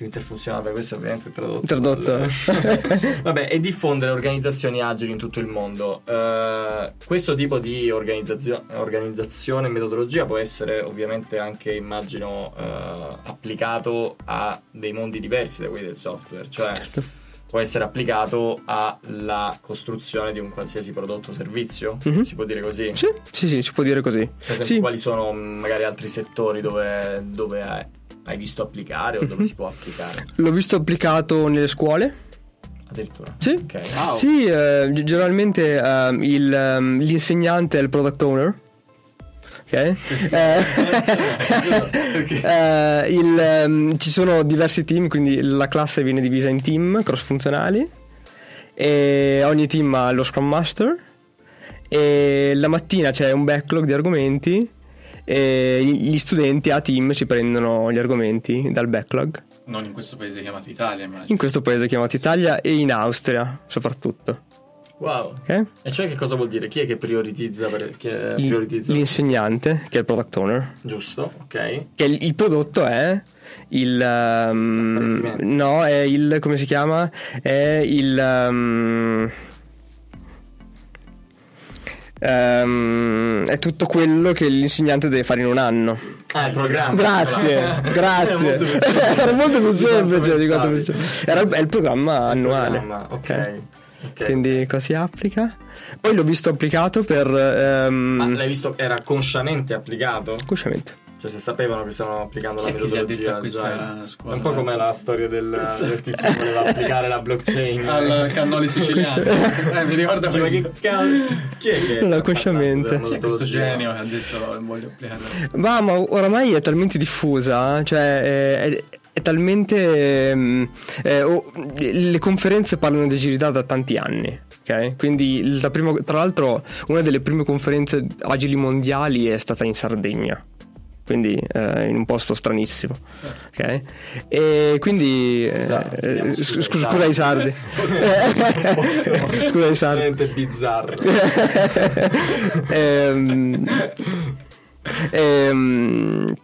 A: più interfunzionale, questo è ovviamente tradotto.
D: Tradotto.
A: Vabbè, e diffondere organizzazioni agili in tutto il mondo. Uh, questo tipo di organizzazio- organizzazione e metodologia può essere ovviamente anche, immagino, uh, applicato a dei mondi diversi da quelli del software, cioè certo. può essere applicato alla costruzione di un qualsiasi prodotto o servizio, mm-hmm. si può dire così?
D: Sì, sì, sì, si può dire così. Per
A: esempio,
D: sì.
A: quali sono magari altri settori dove, dove è hai visto applicare o dove mm-hmm. si può applicare?
D: L'ho visto applicato nelle scuole.
A: Addirittura?
D: Sì, okay. wow. sì eh, generalmente eh, il, um, l'insegnante è il product owner. Ok? Eh, eh, il, um, ci sono diversi team, quindi la classe viene divisa in team cross funzionali e ogni team ha lo Scrum Master e la mattina c'è un backlog di argomenti e gli studenti a team ci prendono gli argomenti dal backlog.
B: Non in questo paese chiamato Italia, immagino.
D: In questo paese chiamato Italia e in Austria soprattutto.
A: Wow. Okay? E cioè che cosa vuol dire? Chi è che prioritizza? Per, chi è prioritizza?
D: L'insegnante, che è il product owner.
A: Giusto, ok.
D: Che il, il prodotto è il... Um, no, è il... come si chiama? È il... Um, Um, è tutto quello che l'insegnante deve fare in un anno.
A: Ah, il programma.
D: Grazie, grazie. Era molto più semplice di quanto mi Era è il programma annuale.
A: Programma, ok.
D: Okay. Quindi cosa si applica? Poi l'ho visto applicato per. Um...
A: Ma l'hai visto? Era consciamente applicato?
D: Consciamente.
A: Cioè, se sapevano che stavano applicando
B: Chi
A: la metodologia.
B: questa scuola?
A: È un po' come la storia del, del tizio che voleva applicare la blockchain
B: al cannoli siciliano. eh, mi ricordo
A: cioè, che cazzo. Chi è che.
D: No, consciamente.
B: Chi è questo genio che ha detto voglio applicarla?
D: Ma, ma oramai è talmente diffusa, cioè è, è talmente. Mm, eh, oh, le conferenze parlano di agilità da tanti anni. Okay? Quindi, la prima, tra l'altro, una delle prime conferenze agili mondiali è stata in Sardegna quindi eh, in un posto stranissimo. Ok? E quindi
A: scusa, eh,
D: scusa, scusa, scusa i sardi. scusa i sardi.
A: Veramente bizzarro.
D: ehm, ehm,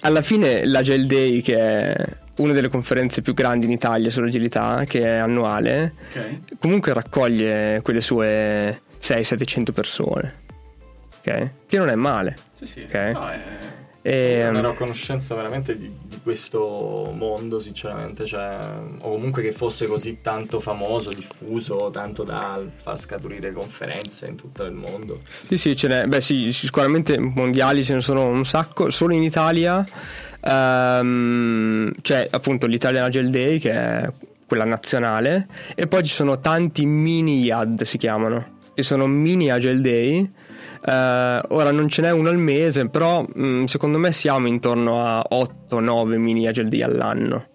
D: alla fine la Gel Day che è una delle conferenze più grandi in Italia sull'agilità, che è annuale, okay. comunque raccoglie quelle sue 600-700 persone. Okay? Che non è male.
B: Sì, sì.
D: Okay?
B: No, è
A: e, non ero a conoscenza veramente di, di, questo mondo, sinceramente, cioè, o comunque che fosse così tanto famoso, diffuso, tanto da far scaturire conferenze in tutto il mondo.
D: Sì, sì, ce n'è, beh sì, sicuramente mondiali ce ne sono un sacco, solo in Italia um, c'è appunto l'Italian Agile Day che è quella nazionale e poi ci sono tanti mini YAD si chiamano che sono mini Agile Day Uh, ora non ce n'è uno al mese, però mh, mm, secondo me siamo intorno a 8-9 mini Agile Day all'anno.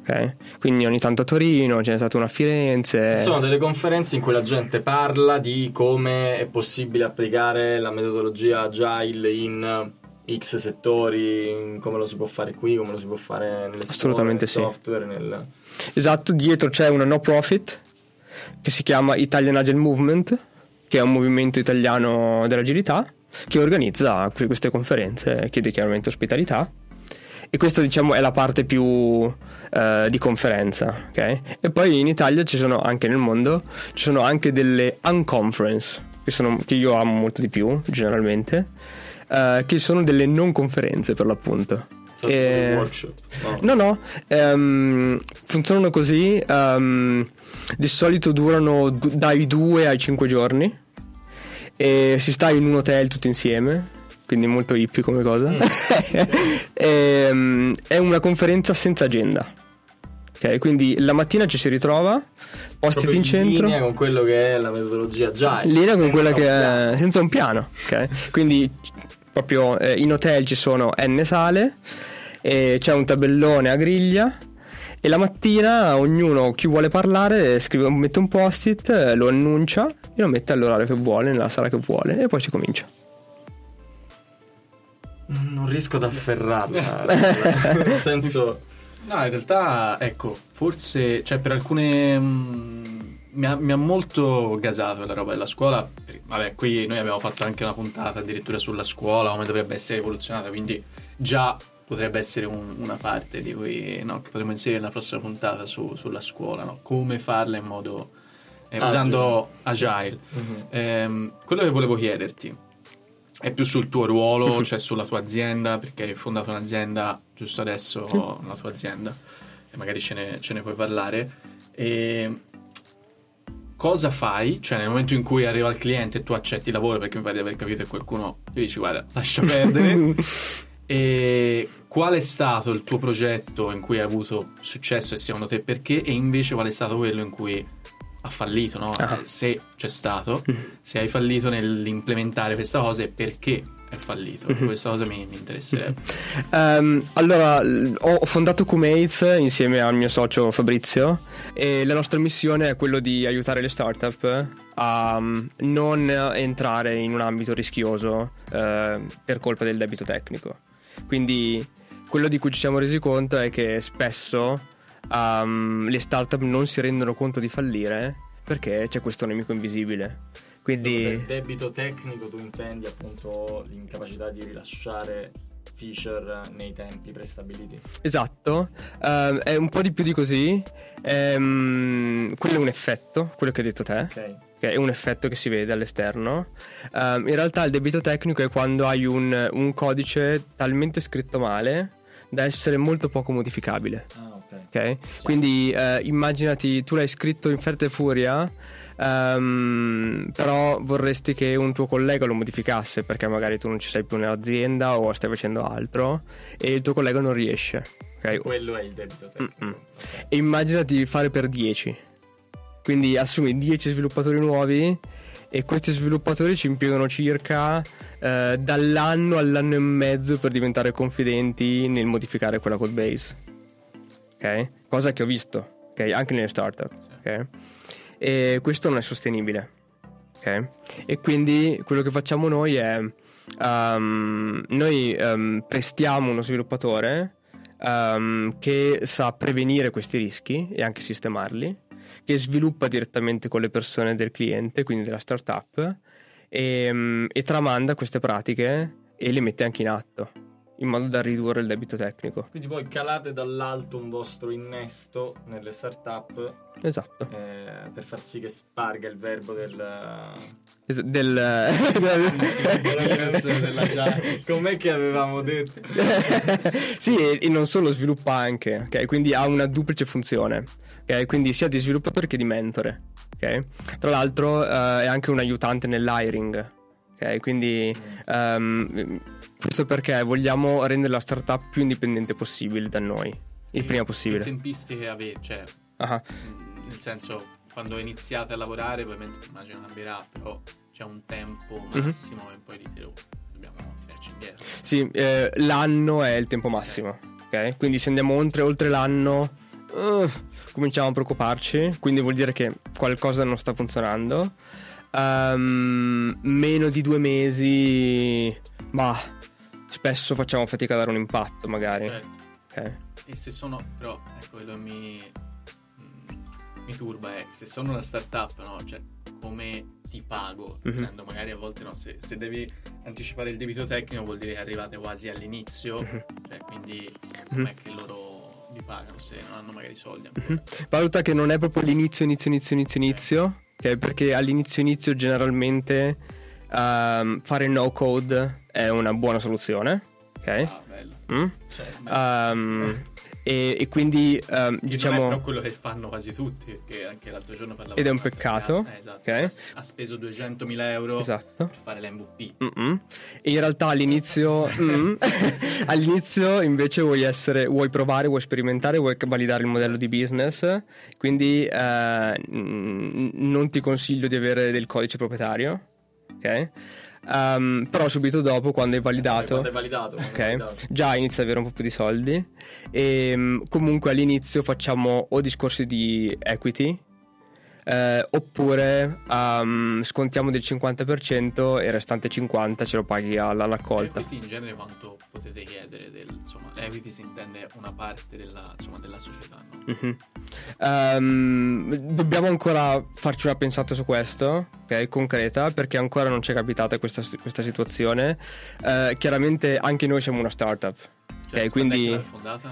D: Okay? Quindi ogni tanto a Torino, ce n'è stata una a Firenze.
A: Sono delle conferenze in cui la gente parla di come è possibile applicare la metodologia agile in X settori, come lo si può fare qui, come lo si può fare nelle
D: Assolutamente
A: scuole,
D: nel
A: sì. software. Nel...
D: Esatto, dietro c'è una no profit che si chiama Italian Agile Movement che è un movimento italiano dell'agilità che organizza queste conferenze, chiede chiaramente ospitalità. E questa diciamo è la parte più eh, di conferenza, ok? E poi in Italia ci sono anche nel mondo, ci sono anche delle unconference, che, sono, che io amo molto di più generalmente, eh, che sono delle non conferenze per l'appunto.
A: E... workshop.
D: No, no, no um, funzionano così. Um, di solito durano dai 2 ai 5 giorni. E si sta in un hotel tutti insieme. Quindi molto hippie come cosa. Mm. e, um, è una conferenza senza agenda. Ok, quindi la mattina ci si ritrova, posti in centro.
A: In linea con quello che è la metodologia agile.
D: In linea con quella che è senza un piano. Ok, quindi proprio eh, in hotel ci sono N sale, c'è un tabellone a griglia e la mattina ognuno, chi vuole parlare, scrive, mette un post-it, lo annuncia e lo mette all'orario che vuole, nella sala che vuole e poi si comincia.
A: Non riesco ad afferrarla, nel senso...
B: No, in realtà, ecco, forse, cioè per alcune... Mh, mm, mi, ha, mi ha, molto gasato la roba della scuola. Vabbè, qui noi abbiamo fatto anche una puntata addirittura sulla scuola, come dovrebbe essere evoluzionata, quindi già potrebbe essere un, una parte di cui no, che potremmo inserire nella prossima puntata su, sulla scuola, no? come farla in modo eh, usando agile. Mm-hmm. Eh, quello che volevo chiederti è più sul tuo ruolo, mm-hmm. cioè sulla tua azienda, perché hai fondato un'azienda giusto adesso, la tua azienda, e magari ce ne, ce ne puoi parlare. E cosa fai? Cioè, nel momento in cui arriva il cliente e tu accetti il lavoro, perché mi pare di aver capito che qualcuno ti dice guarda, lascia perdere. E qual è stato il tuo progetto in cui hai avuto successo e secondo te perché? E invece qual è stato quello in cui ha fallito, no? Ah. Eh, se c'è stato, mm. se hai fallito nell'implementare questa cosa e perché è fallito. Mm-hmm. Questa cosa mi, mi interesserebbe.
D: Um, allora, ho fondato Kumates insieme al mio socio Fabrizio e la nostra missione è quello di aiutare le startup a um, non entrare in un ambito rischioso uh, per colpa del debito tecnico. Quindi quello di cui ci siamo resi conto è che spesso um, le startup non si rendono conto di fallire perché c'è questo nemico invisibile. Quindi...
A: Per debito tecnico tu intendi appunto l'incapacità di rilasciare feature nei tempi prestabiliti.
D: Esatto, uh, è un po' di più di così. Um, quello è un effetto, quello che hai detto te. Ok che è un effetto che si vede all'esterno. Um, in realtà il debito tecnico è quando hai un, un, codice talmente scritto male da essere molto poco modificabile. Ah, ok. okay? Quindi uh, immaginati, tu l'hai scritto in fretta e furia. Um, però vorresti che un tuo collega lo modificasse perché magari tu non ci sei più nell'azienda o stai facendo altro e il tuo collega non riesce.
A: Okay? Quello è il debito tecnico. Okay.
D: E immaginati di fare per 10 quindi assumi 10 sviluppatori nuovi e questi sviluppatori ci impiegano circa eh, dall'anno all'anno e mezzo per diventare confidenti nel modificare quella code base. Ok? Cosa che ho visto, ok? Anche nelle startup. Ok? E questo non è sostenibile. Ok? E quindi quello che facciamo noi è um, noi um, prestiamo uno sviluppatore um, che sa prevenire questi rischi e anche sistemarli che sviluppa direttamente con le persone del cliente, quindi della startup, e, mm, e tramanda queste pratiche e le mette anche in atto in modo da ridurre il debito tecnico.
A: Quindi voi calate dall'alto un vostro innesto nelle startup
D: esatto.
A: Eh, per far sì che sparga il verbo del...
D: Es- del...
A: del... Com'è che avevamo detto?
D: sì, e non solo sviluppa anche, ok? Quindi ha una duplice funzione okay? quindi sia di sviluppatore che di mentore. Okay? Tra l'altro uh, è anche un aiutante nell'hiring, okay? quindi um, Questo perché vogliamo rendere la startup più indipendente possibile da noi, il e prima possibile.
B: Che tempistiche avete? Cioè, uh-huh. nel senso, quando iniziate a lavorare, ovviamente immagino cambierà, però c'è un tempo mhm. massimo uh-huh. e poi dite, oh, dobbiamo tirarci indietro.
D: Sì, eh, l'anno è il tempo massimo, okay. ok? Quindi se andiamo oltre, oltre l'anno... Uh, cominciamo a preoccuparci, quindi vuol dire che qualcosa non sta funzionando. Um, meno di due mesi, ma spesso facciamo fatica a dare un impatto, magari.
B: Certo. Okay. E se sono, però, ecco, quello mi, mm, mi turba è se sono una startup, no? Cioè, come ti pago? Mm-hmm. Essendo magari a volte no, se, se, devi anticipare il debito tecnico vuol dire che arrivate quasi all'inizio, mm-hmm. cioè, quindi com'è mm-hmm. che loro vi pagano se non hanno magari soldi ancora? Mhm.
D: Valuta che non è proprio l'inizio, inizio, inizio, inizio, inizio, okay. perché all'inizio, inizio generalmente um, fare no code è una buona soluzione. Ok. Ah, bello. Mm? Cioè, bello. Um, e, e, quindi um, diciamo.
B: Non è quello che fanno quasi tutti, perché anche l'altro giorno parlavo.
D: Ed è un peccato. Eh,
B: esatto. okay. Ha speso 200.000 euro esatto. per fare l'MVP.
D: Mm-mm. E in realtà all'inizio. mm, all'inizio invece vuoi essere. Vuoi provare, vuoi sperimentare, vuoi validare il modello di business. Quindi eh, non ti consiglio di avere del codice proprietario ok? Um, però subito dopo, quando è validato,
B: quando è validato, quando
D: okay, è validato. già inizia ad avere un po' più di soldi. E um, comunque all'inizio facciamo o discorsi di equity eh, oppure um, scontiamo del 50% e il restante 50% ce lo paghi alla raccolta.
B: L'equity in genere quanto potete chiedere? Del, insomma, l'equity si intende una parte della, insomma, della società. No?
D: Mm-hmm. Um, dobbiamo ancora farci una pensata su questo, ok, concreta, perché ancora non ci è capitata questa, questa situazione. Uh, chiaramente anche noi siamo una startup, cioè, ok, quindi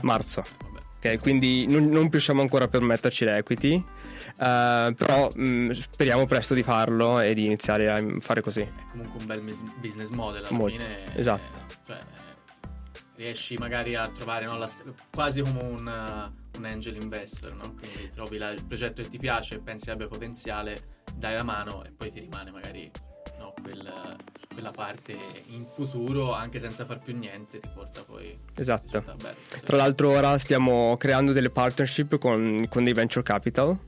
D: marzo. Eh, ok, quindi non, non riusciamo ancora a permetterci l'equity. Uh, però mh, mm, speriamo presto di farlo e di iniziare a fare così.
B: È comunque un bel business model alla
D: Molto.
B: fine.
D: Esatto. Eh, cioè,
B: riesci magari a trovare no, la, quasi come un, un, angel investor, no? quindi trovi la, il progetto che ti piace e pensi abbia potenziale, dai la mano e poi ti rimane magari no, quel, quella parte in futuro, anche senza far più niente, ti porta poi.
D: Esatto. Tra l'altro ora stiamo creando delle partnership con, con dei venture capital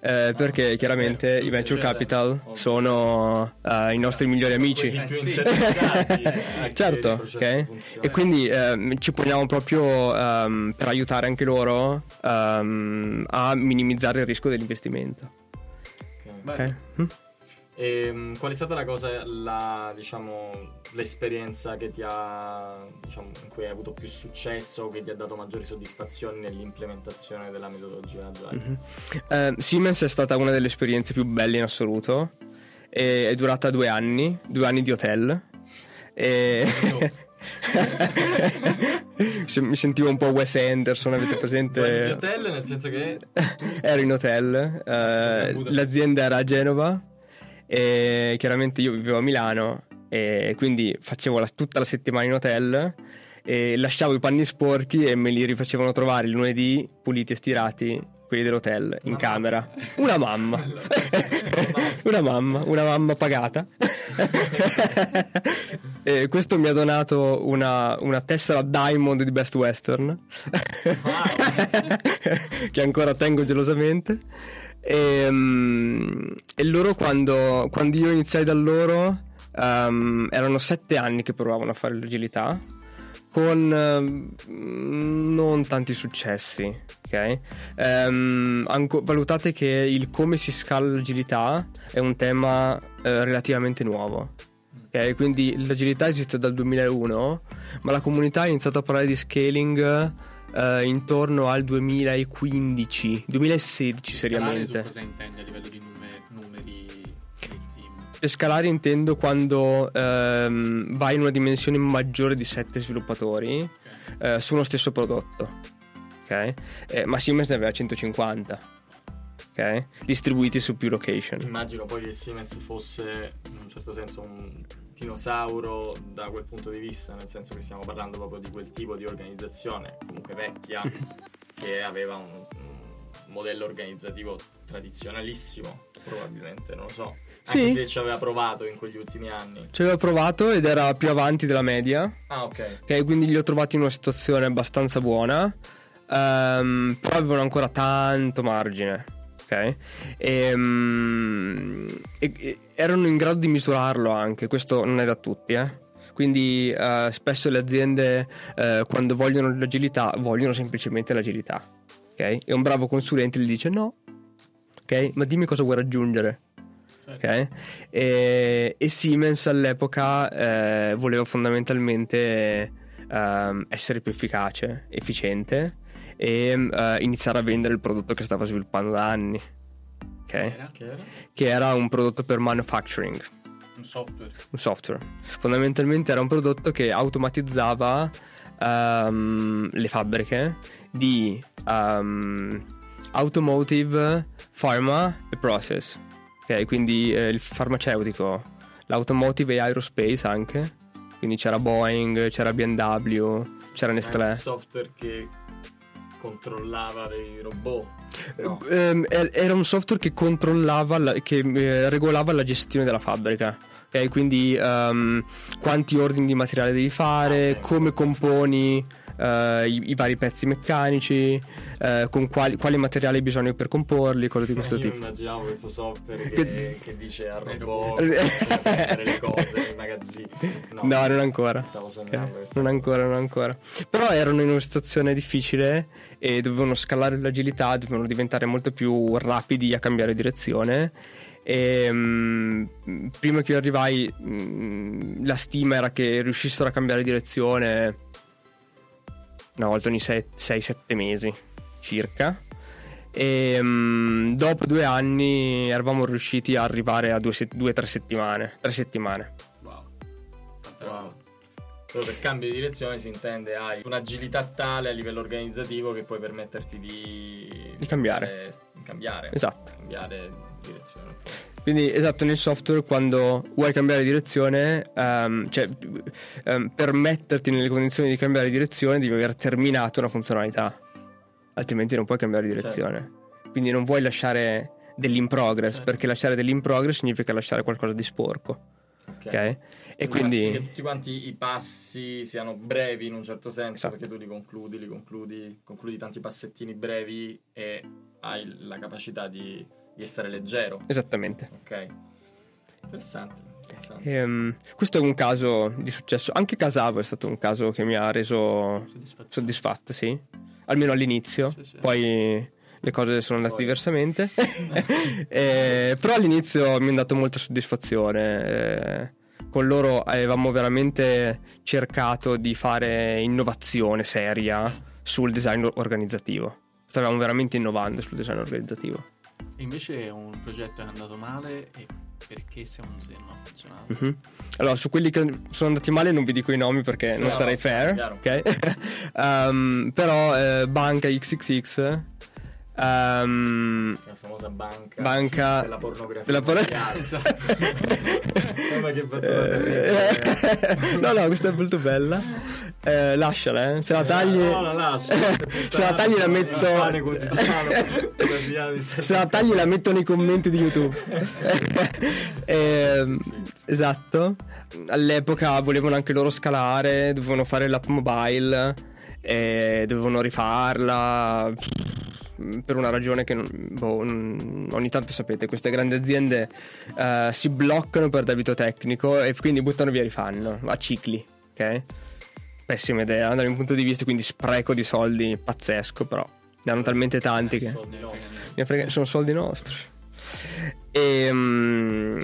D: eh, perché chiaramente i venture capital sono uh, i nostri migliori amici.
B: Eh sì.
D: certo, okay. e quindi eh, ci poniamo proprio um, per aiutare anche loro um, a minimizzare il rischio dell'investimento.
A: Ok. okay. Hm? E, ehm, qual è stata la cosa, la, diciamo, l'esperienza che ti ha, diciamo, in cui hai avuto più successo o che ti ha dato maggiori soddisfazioni nell'implementazione della metodologia Agile?
D: Mm-hmm. Uh, Siemens è stata una delle esperienze più belle in assoluto. E è durata due anni, due anni di hotel. E... Mi sentivo un po' Wes Anderson, avete presente?
A: In hotel, nel senso che
D: ero in hotel, uh, l'azienda era a Genova e chiaramente io vivevo a Milano e quindi facevo la, tutta la settimana in hotel e lasciavo i panni sporchi e me li rifacevano trovare il lunedì puliti e stirati quelli dell'hotel in una camera. Una mamma. una mamma, una mamma pagata. e questo mi ha donato una, una tessera Diamond di Best Western. che ancora tengo gelosamente. E, um, e loro quando, quando, io iniziai da loro um, erano sette anni che provavano a fare l'agilità con uh, non tanti successi. ok? Um, anco, valutate che il come si scala l'agilità è un tema uh, relativamente nuovo. Okay? Quindi l'agilità esiste dal 2001, ma la comunità ha iniziato a parlare di scaling uh, intorno al 2015, 2016 seriamente.
B: cosa intendi a livello di numeri, numeri?
D: Per scalare intendo quando um, vai in una dimensione maggiore di 7 sviluppatori okay. uh, su uno stesso prodotto. Ok? Eh, ma Siemens ne aveva 150. Okay? distribuiti su più location.
A: Immagino poi che Siemens fosse in un certo senso un dinosauro da quel punto di vista, nel senso che stiamo parlando proprio di quel tipo di organizzazione, comunque vecchia, che aveva un, un modello organizzativo tradizionalissimo. probabilmente, non lo so. Anche sì. se ci aveva provato in quegli ultimi anni.
D: Ci aveva provato ed era più avanti della media.
A: Ah, ok.
D: Ok, quindi li ho trovati in una situazione abbastanza buona. Um, però avevano ancora tanto margine. Ok? E, um, e, e, erano in grado di misurarlo anche. Questo non è da tutti, eh. Quindi uh, spesso le aziende uh, quando vogliono l'agilità vogliono semplicemente l'agilità. Ok? E un bravo consulente gli dice no. Ok? Ma dimmi cosa vuoi raggiungere. Okay? E, e, Siemens all'epoca eh, voleva fondamentalmente eh, essere più efficace, efficiente e eh, iniziare a vendere il prodotto che stava sviluppando da anni. Okay? Che, era? che era un prodotto per manufacturing.
B: Un software.
D: Un software. Fondamentalmente era un prodotto che automatizzava um, le fabbriche di um, automotive, pharma e process. Ok, quindi eh, il farmaceutico, l'automotive e aerospace anche. Quindi c'era Boeing, c'era BMW, c'era Nestlé. Era
A: un software che controllava dei robot.
D: No. Eh, era un software che controllava, la, che eh, regolava la gestione della fabbrica. Ok, quindi um, quanti ordini di materiale devi fare, ah, come componi uh, i, i, vari pezzi meccanici, uh, con quali, quali, materiali hai bisogno per comporli, cose di questo
A: Io
D: tipo.
A: Io immaginavo questo software che, che dice al robot le cose nei magazzini.
D: No, no non ancora.
A: Stavo sognando. Okay.
D: Non ancora, non ancora. Però erano in una situazione difficile e dovevano scalare l'agilità, dovevano diventare molto più rapidi a cambiare direzione. E, um, prima che io arrivai, um, la stima era che riuscissero a cambiare direzione una volta ogni 6-7 mesi circa. E um, dopo due anni eravamo riusciti a arrivare a 2-3 settimane. 3 settimane.
A: Wow. wow. Però per cambio di direzione si intende hai un'agilità tale a livello organizzativo che puoi permetterti di,
D: di cambiare.
A: Di cambiare.
D: Esatto.
A: Cambiare direzione.
D: Quindi esatto, nel software quando vuoi cambiare direzione, um, cioè um, per metterti nelle condizioni di cambiare direzione devi aver terminato una funzionalità, altrimenti non puoi cambiare direzione. Certo. Quindi non vuoi lasciare dell'in progress, certo. perché lasciare dell'in progress significa lasciare qualcosa di sporco. Ok. okay?
A: E quindi, che tutti quanti i passi siano brevi in un certo senso, esatto. perché tu li concludi, li concludi, concludi tanti passettini brevi e hai la capacità di di essere leggero.
D: Esattamente.
A: Ok. Interessante. interessante.
D: Ehm, questo è un caso di successo. Anche Casavo è stato un caso che mi ha reso soddisfatto, sì. Almeno all'inizio. Sì, sì. Poi le cose sono andate Poi. diversamente. eh, però all'inizio mi ha dato molta soddisfazione. Con loro avevamo veramente cercato di fare innovazione seria sul design organizzativo. Stavamo veramente innovando sul design organizzativo.
B: E invece un progetto è andato male e perché se non, se non ha funzionato?
D: Mm-hmm. Allora, su quelli che sono andati male non vi dico i nomi perché non sarei fair, ok? um, però eh, Banca XXX
A: Um, la famosa banca,
D: banca
A: della pornografia.
D: Della pornografia.
A: battuta
D: No, no, questa è molto bella. Eh, lasciala, eh. Se la tagli.
A: No, la lascio.
D: Se la tagli la metto. Se la tagli la metto nei commenti di YouTube. eh. Esatto. All'epoca volevano anche loro scalare, dovevano fare l'app mobile, e dovevano rifarla per una ragione che boh, ogni tanto sapete, queste grandi aziende uh, si bloccano per debito tecnico e quindi buttano via i fan a cicli, ok? Pessima idea dal mio punto di vista, quindi spreco di soldi pazzesco, però ne hanno talmente tanti che frega, sono soldi nostri. E um,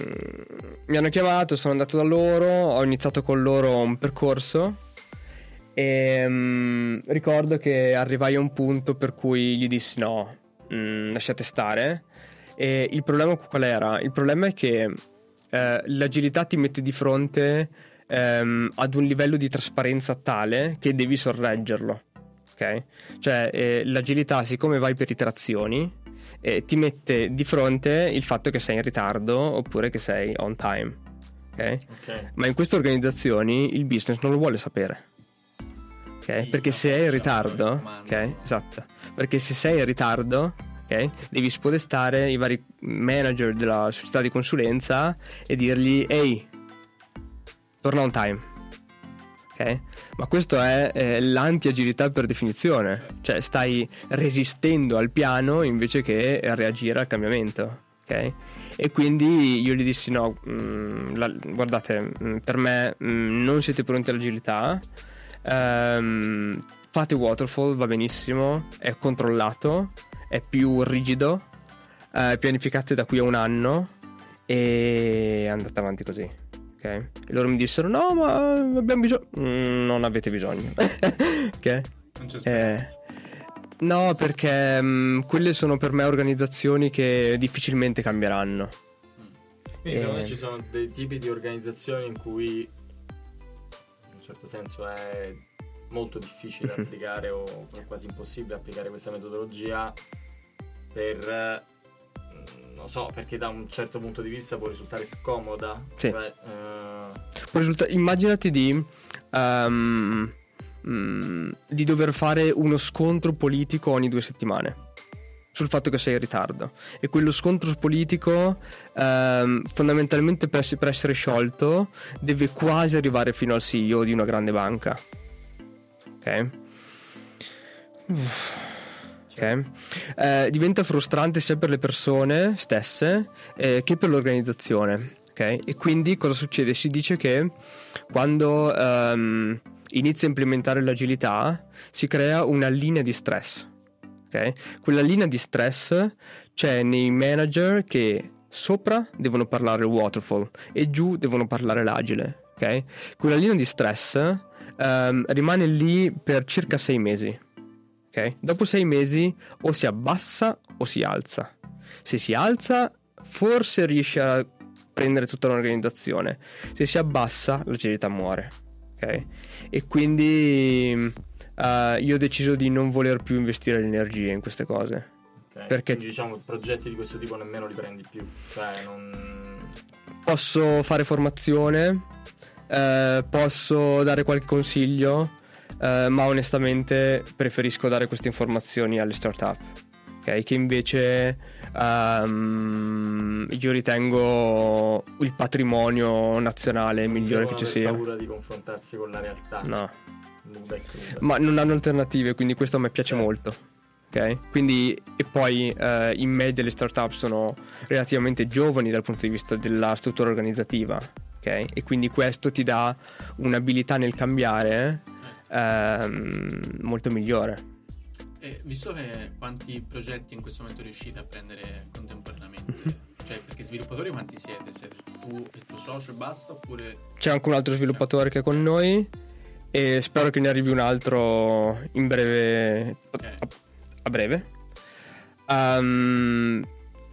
D: mi hanno chiamato, sono andato da loro, ho iniziato con loro un percorso e um, ricordo che arrivai a un punto per cui gli dissi no, mm, lasciate stare. E il problema qual era? Il problema è che eh, l'agilità ti mette di fronte ehm, ad un livello di trasparenza tale che devi sorreggerlo. Ok? Cioè, eh, l'agilità, siccome vai per iterazioni, eh, ti mette di fronte il fatto che sei in ritardo oppure che sei on time. Okay? Okay. Ma in queste organizzazioni il business non lo vuole sapere ok? Perché se sei in ritardo, ok? Esatto. Perché se sei in ritardo, Okay? Devi spodestare i vari manager della società di consulenza e dirgli ehi, torna on time. Okay? Ma questo è eh, l'anti-agilità per definizione, cioè stai resistendo al piano invece che reagire al cambiamento. Okay? E quindi io gli dissi: No, mh, mm, la, guardate, mh, mm, per me mh, mm, non siete pronti all'agilità. Ehm, fate waterfall, va benissimo, è controllato, è più rigido, eh, pianificate da qui a un anno e andate avanti così. E loro mi dissero: No, ma abbiamo bisogno. Mm, non avete bisogno.
B: ok? Non c'è speranza.
D: Eh, no, perché mh, mm, quelle sono per me organizzazioni che difficilmente cambieranno.
A: Quindi, secondo me ci sono dei tipi di organizzazioni in cui, certo senso, è molto difficile applicare o quasi impossibile applicare questa metodologia per non so, perché da un certo punto di vista può risultare scomoda.
D: Sì. Cioè, uh... risulta- immaginati di, um, mm, di dover fare uno scontro politico ogni due settimane sul fatto che sei in ritardo e quello scontro politico um, fondamentalmente per, per essere sciolto deve quasi arrivare fino al CEO di una grande banca ok Uff Okay. Eh, diventa frustrante sia per le persone stesse eh, che per l'organizzazione. Okay? E quindi cosa succede? Si dice che quando um, inizia a implementare l'agilità si crea una linea di stress. Okay? Quella linea di stress c'è nei manager che sopra devono parlare il waterfall e giù devono parlare l'agile. Okay? Quella linea di stress um, rimane lì per circa sei mesi ok? Dopo sei mesi o si abbassa o si alza. Se si alza, forse riesce a prendere tutta l'organizzazione. Se si abbassa, l'agilità muore, ok? E quindi uh, io ho deciso di non voler più investire l'energia in queste cose.
A: Okay. Perché quindi, diciamo progetti di questo tipo nemmeno li prendi più, cioè non
D: posso fare formazione, eh, posso dare qualche consiglio, eh, ma onestamente preferisco dare queste informazioni alle startup. Okay, che invece um, io ritengo il patrimonio nazionale migliore che ci sia.
A: Non paura di confrontarsi con la realtà.
D: No. Ma non hanno alternative, quindi questo a me piace eh. molto. Okay? Quindi, e poi eh, in media le startup sono relativamente giovani dal punto di vista della struttura organizzativa. Okay? E quindi questo ti dà un'abilità nel cambiare ehm, molto migliore.
B: E visto che quanti progetti in questo momento riuscite a prendere contemporaneamente? Mhm. cioè, perché sviluppatori quanti siete? Siete tu e il tuo socio e basta? Oppure...
D: C'è anche un altro sviluppatore che è con noi e spero che ne arrivi un altro in breve. Okay. A, a, breve. Um,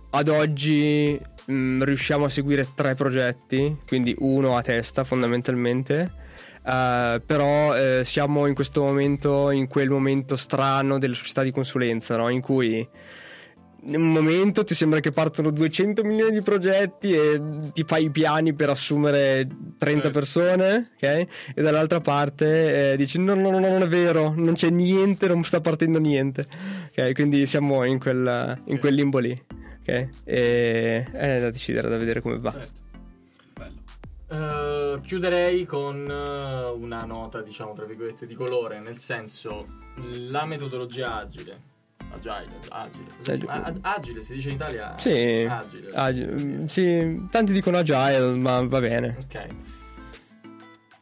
D: ad oggi um, riusciamo a seguire tre progetti, quindi uno a testa fondamentalmente Uh, però uh, siamo in questo momento, in quel momento strano della società di consulenza, no? in cui in un momento ti sembra che partono 200 milioni di progetti e ti fai i piani per assumere 30 eh. persone, ok? E dall'altra parte eh, dici no, no, no, non è vero, non c'è niente, non sta partendo niente. Ok, quindi siamo in quel, in quel limbo lì, ok? E è da decidere, da vedere come va. Certo.
A: Uh, chiuderei con uh, una nota, diciamo, tra virgolette, di colore, nel senso, la metodologia agile. Agile, agile, agile. agile si dice in Italia?
D: Sì, agile. agile. Sì, tanti dicono agile, ma va bene.
A: Ok.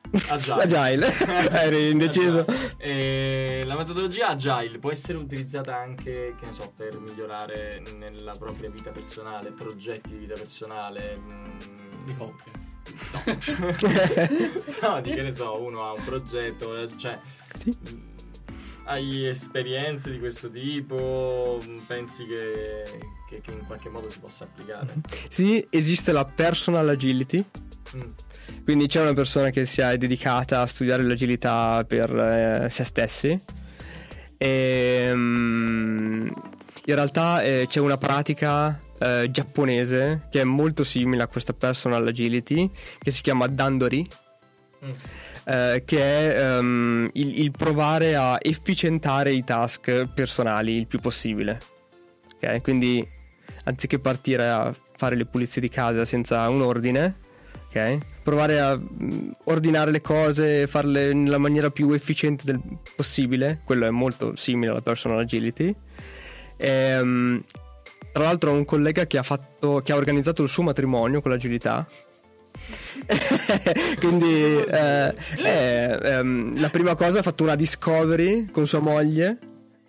D: Agile. agile. Eri indeciso.
A: Agile. la metodologia agile può essere utilizzata anche, che ne so, per migliorare nella propria vita personale, progetti di vita personale. Mh,
B: mm. di coppia
A: No. no, di che ne so, uno ha un progetto, cioè... Sì. Hai esperienze di questo tipo? Pensi che, che, che, in qualche modo si possa applicare?
D: Sì, esiste la personal agility. Mm. Quindi c'è una persona che si è dedicata a studiare l'agilità per eh, se stessi. E, um, in realtà eh, c'è una pratica eh, giapponese che è molto simile a questa personal agility che si chiama Dandori. Mm. Eh, che è um, il, il, provare a efficientare i task personali il più possibile. Ok, quindi anziché partire a fare le pulizie di casa senza un ordine, ok, provare a mm, ordinare le cose e farle nella maniera più efficiente del possibile, quello è molto simile alla personal agility. E, um, tra l'altro ho un collega che ha, fatto, che ha organizzato il suo matrimonio con l'agilità. Quindi eh, eh, ehm, la prima cosa ha fatto una discovery con sua moglie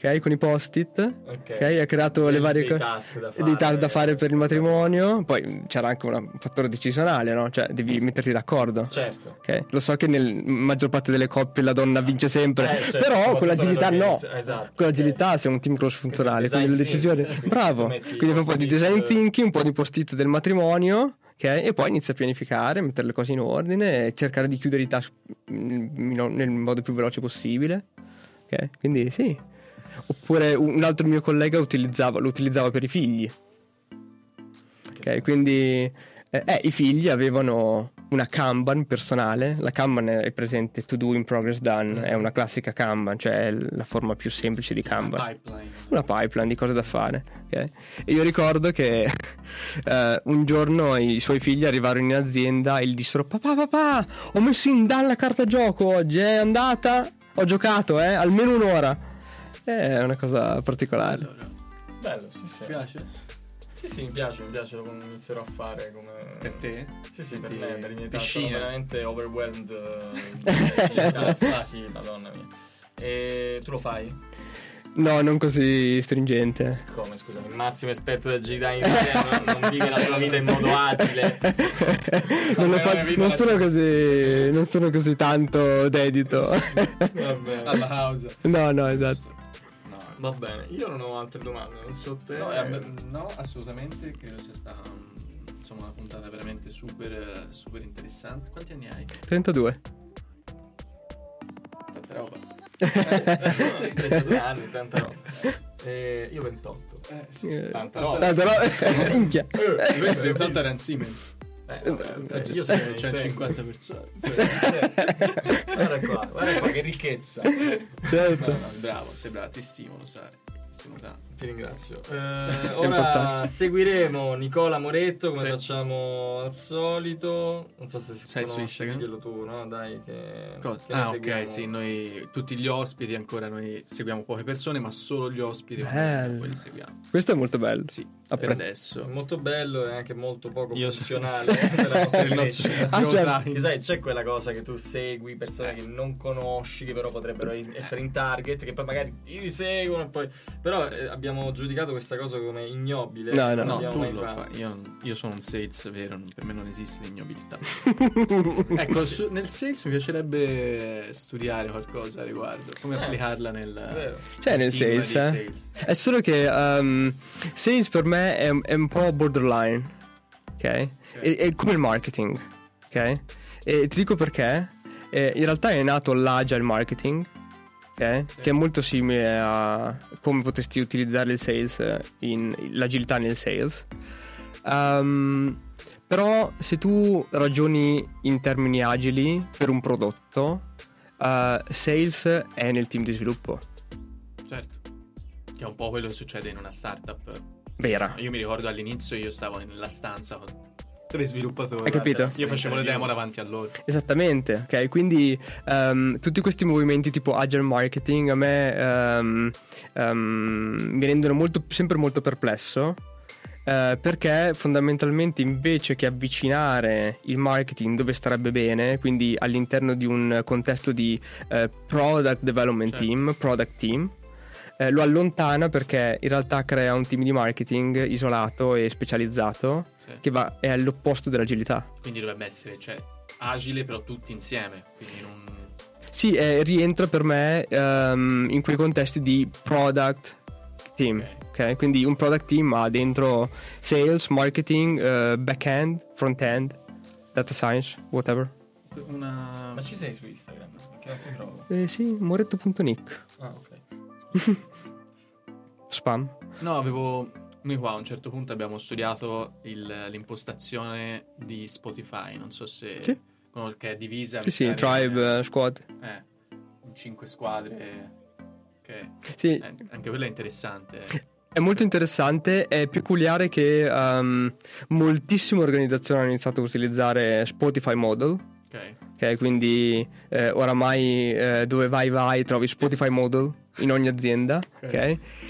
D: ok? Con i post-it, ok? okay? Ha creato
A: dei,
D: le varie
A: cose. Task da fare,
D: dei task da fare per il matrimonio. Poi c'era anche un fattore decisionale, no? Cioè, devi metterti d'accordo.
A: Certo.
D: Okay? Lo so che nella maggior parte delle coppie la donna vince sempre, eh, certo, però con l'agilità no. Esatto. Con l'agilità sei un team cross funzionale, quindi le decisioni. Bravo. Quindi fai un po' di design thinking, un po' di post-it del matrimonio. Okay? E poi inizia a pianificare, mettere le cose in ordine e cercare di chiudere i task nel modo più veloce possibile. Okay? Quindi sì, Oppure un altro mio collega utilizzava, lo utilizzava per i figli. Ok, quindi eh, eh, i figli avevano una Kanban personale. La Kanban è presente to do in progress done, è una classica Kanban, cioè la forma più semplice di Kanban.
B: Una pipeline.
D: Una pipeline di cose da fare. Okay? E io ricordo che uh, un giorno i suoi figli arrivarono in azienda e gli dissero: Papà, papà, ho messo in Dan la carta gioco oggi, è andata. Ho giocato, eh, almeno un'ora. È una cosa particolare.
A: Allora. Bello, sì, sì.
B: Ti piace?
A: Sì, sì, mi piace, mi piace, lo inizierò a fare come...
B: Per te?
A: Sì, sì, per me, per i miei tassi.
B: Sono
A: veramente overwhelmed. Eh, sì, sì, madonna mia. E tu lo fai?
D: No, non così stringente.
A: Come, scusami, il massimo esperto del Italia non, non vive la sua vita in modo agile.
D: non, fa- non, sono così, non sono così tanto dedito.
A: Vabbè.
B: Alla house.
D: No, no, esatto.
A: Va bene, io non ho altre domande, non so te.
B: No, eh, no assolutamente, credo sia stata insomma, una puntata veramente super, super interessante. Quanti anni hai?
D: 32.
B: Tanta roba.
A: eh, 32 anni, tanta roba. Eh, io 28.
B: Eh, sì. Eh,
D: tanta roba. Tanta roba. Minchia.
B: 28 era in Siemens.
A: Eh, vabbè,
B: io sono c'è 50 persone.
A: guarda qua, guarda qua che ricchezza.
D: Certo.
B: No, no, bravo, sei bravo, ti stimolo, sai. Ti stimolo tanto.
A: Ti ringrazio. Eh, ora seguiremo Nicola Moretto come sì. facciamo al solito. Non so se
B: sei su Instagram.
A: Tu, no? Dai, che.
B: Cosa? Che ah, ok, sì, noi tutti gli ospiti ancora noi seguiamo poche persone, ma solo gli ospiti
D: bello.
B: li seguiamo.
D: Questo è molto bello.
B: Sì, per adesso.
A: È molto bello e anche molto poco Io funzionale so, per la nostra
D: nostro ah, certo.
A: Che sai, c'è quella cosa che tu segui persone eh. che non conosci, che però potrebbero essere in target, che poi magari ti riseguono e poi. Però sì. eh, abbiamo abbiamo giudicato questa cosa come ignobile.
D: No, no,
B: no, tu lo fai. Io, io, sono un sales vero, per me non esiste l'ignobilità. ecco, su, nel sales mi piacerebbe studiare qualcosa a riguardo, come eh, applicarla nel...
D: Cioè nel sales, eh? sales, È solo che um, sales per me è, è, un po' borderline, ok? okay. È, è come il marketing, ok? E ti dico perché. Eh, in realtà è nato l'agile marketing okay? sì. che è molto simile a come potresti utilizzare il sales in l'agilità nel sales. Um, però se tu ragioni in termini agili per un prodotto, uh, sales è nel team di sviluppo.
B: Certo, che è un po' quello che succede in una startup.
D: Vera.
B: Io mi ricordo all'inizio io stavo nella stanza con tre sviluppatori.
D: Hai capito?
B: Io facevo le demo davanti a loro.
D: Esattamente, ok? Quindi um, tutti questi movimenti tipo agile marketing a me um, um, mi rendono molto, sempre molto perplesso. Uh, perché fondamentalmente invece che avvicinare il marketing dove starebbe bene, quindi all'interno di un contesto di uh, product development certo. team, product team, eh, lo allontana perché in realtà crea un team di marketing isolato e specializzato sì. che va, è all'opposto dell'agilità.
B: Quindi dovrebbe essere cioè, agile però tutti insieme. Non...
D: Sì, eh, rientra per me um, in quei contesti di product team. Okay. okay. Quindi un product team ha dentro sales, marketing, uh, back-end, front-end, data science, whatever.
A: Una... Ma ci sei su Instagram? Che non ti trovo?
D: Eh sì, moretto.nick.
A: Ah, ok.
D: Spam?
B: No, avevo. Noi qua a un certo punto abbiamo studiato il, l'impostazione di Spotify. Non so se.
D: Sì.
B: Che è divisa.
D: Sì, sì, tribe,
B: in,
D: squad.
B: Eh, in cinque squadre. Che
D: sì.
B: È, anche quello è interessante.
D: È molto interessante, è peculiare che um, moltissime organizzazioni hanno iniziato a utilizzare Spotify Model. Ok. Okay, quindi eh, oramai eh, dove vai vai trovi Spotify Model in ogni azienda. Okay.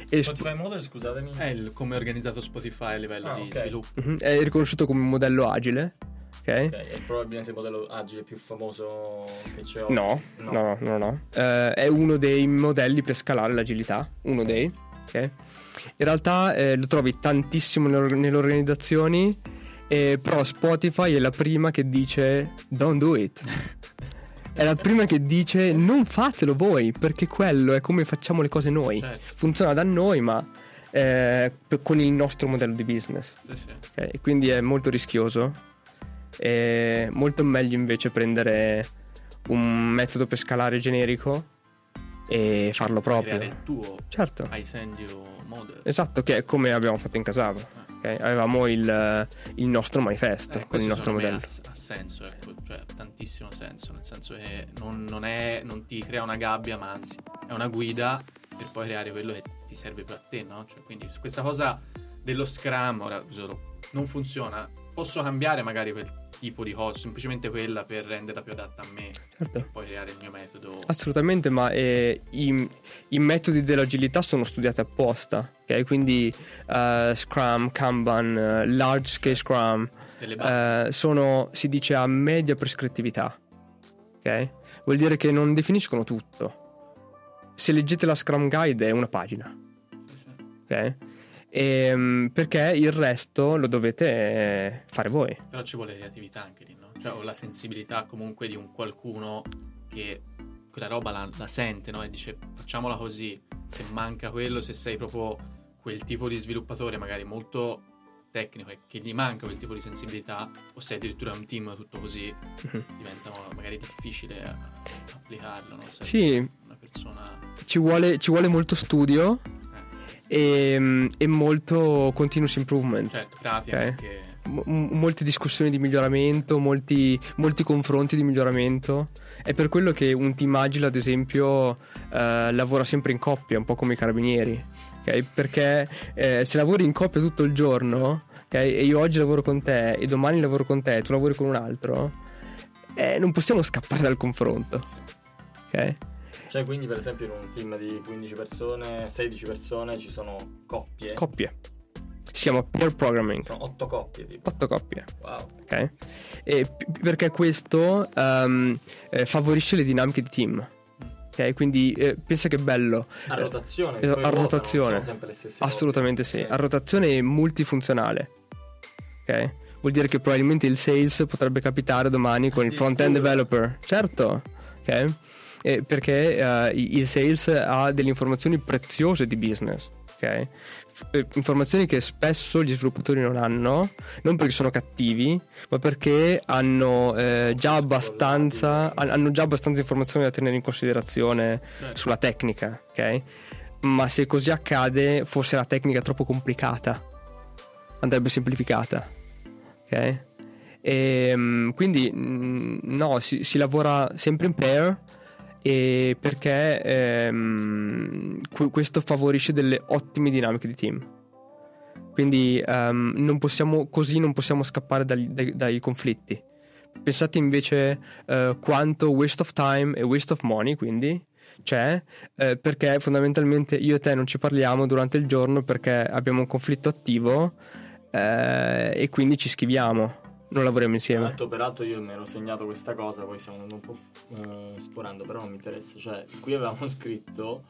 A: Okay? Spotify sp- Model, scusatemi.
B: È il, come è organizzato Spotify a livello ah, di okay. sviluppo.
D: Mm-hmm. È riconosciuto come un modello agile.
A: Okay. ok. È probabilmente il modello agile più famoso che c'è oggi.
D: No, no, no, no. no. Uh, è uno dei modelli per scalare l'agilità. Uno dei. Ok. In realtà eh, lo trovi tantissimo nelle organizzazioni eh, però Spotify è la prima che dice don't do it. È la prima che dice non fatelo voi, perché quello è come facciamo le cose noi. Certo. Funziona da noi, ma eh, con il nostro modello di business. Sì, sì. Okay? Quindi è molto rischioso. È molto meglio invece prendere un metodo per scalare generico e farlo proprio.
B: Creare il tuo
D: certo.
B: I send you model.
D: Esatto, che è come abbiamo fatto in Casavo. Okay? Avevamo il, il, nostro manifesto eh, con il nostro modello.
B: Ha, senso, ecco, cioè tantissimo senso, nel senso che non, non, è, non, ti crea una gabbia, ma anzi è una guida per poi creare quello che ti serve a te, no? Cioè, quindi questa cosa dello Scrum, ora non funziona, posso cambiare magari quel tipo di cosa, semplicemente quella per renderla più adatta a me certo. e poi creare il mio metodo.
D: Assolutamente, ma eh, i, i, metodi dell'agilità sono studiati apposta, ok? Quindi uh, Scrum, Kanban, uh, Large Scale Scrum uh, sono, si dice, a media prescrittività, ok? Vuol dire che non definiscono tutto. Se leggete la Scrum Guide è una pagina, ok? E, ehm, perché il resto lo dovete eh, fare voi.
B: Però ci vuole creatività anche lì, no? Cioè, o la sensibilità comunque di un qualcuno che quella roba la, la sente, no? E dice facciamola così. Se manca quello, se sei proprio quel tipo di sviluppatore, magari molto tecnico e che gli manca quel tipo di sensibilità, o se addirittura un team tutto così, uh-huh. diventa magari difficile applicarlo, no? Se
D: sì. Una persona... Ci vuole, ci vuole molto studio e, e molto continuous improvement.
B: Certo, grazie okay?
D: M- molte discussioni di miglioramento, molti, molti, confronti di miglioramento. È per quello che un team agile, ad esempio, eh, lavora sempre in coppia, un po' come i carabinieri. Okay? Perché eh, se lavori in coppia tutto il giorno, okay? e io oggi lavoro con te, e domani lavoro con te, e tu lavori con un altro, eh, non possiamo scappare dal confronto. Ok?
A: Cioè, quindi, per esempio, in un team di 15 persone, 16 persone ci sono coppie.
D: Coppie. Si chiama peer programming.
A: Sono 8 coppie. Tipo.
D: 8 coppie.
A: Wow.
D: Ok. E perché questo um, eh, favorisce le dinamiche di team. Ok, quindi eh, pensa che bello.
A: A rotazione.
D: Eh, a rotazione. Assolutamente sì. A rotazione multifunzionale. Ok. Vuol dire che probabilmente il sales potrebbe capitare domani con il front-end developer. Certo. Ok eh, perché uh, il sales ha delle informazioni preziose di business. Okay? F- informazioni che spesso gli sviluppatori non hanno, non perché sono cattivi, ma perché hanno, eh, già, abbastanza, hanno già abbastanza informazioni da tenere in considerazione certo. sulla tecnica. Okay? Ma se così accade, forse la tecnica è troppo complicata, andrebbe semplificata. Ok? E, ehm, quindi no, si, si lavora sempre in pair e perché ehm, questo favorisce delle ottime dinamiche di team. Quindi um, non possiamo, così non possiamo scappare dai, dai, dai conflitti. Pensate invece uh, quanto waste of time e waste of money, quindi c'è, eh, perché fondamentalmente io e te non ci parliamo durante il giorno perché abbiamo un conflitto attivo eh, e quindi ci schiviamo non lavoriamo insieme.
A: Peraltro, peraltro io mi ero segnato questa cosa, poi stiamo andando un po' uh, sporando, però non mi interessa. Cioè, qui avevamo scritto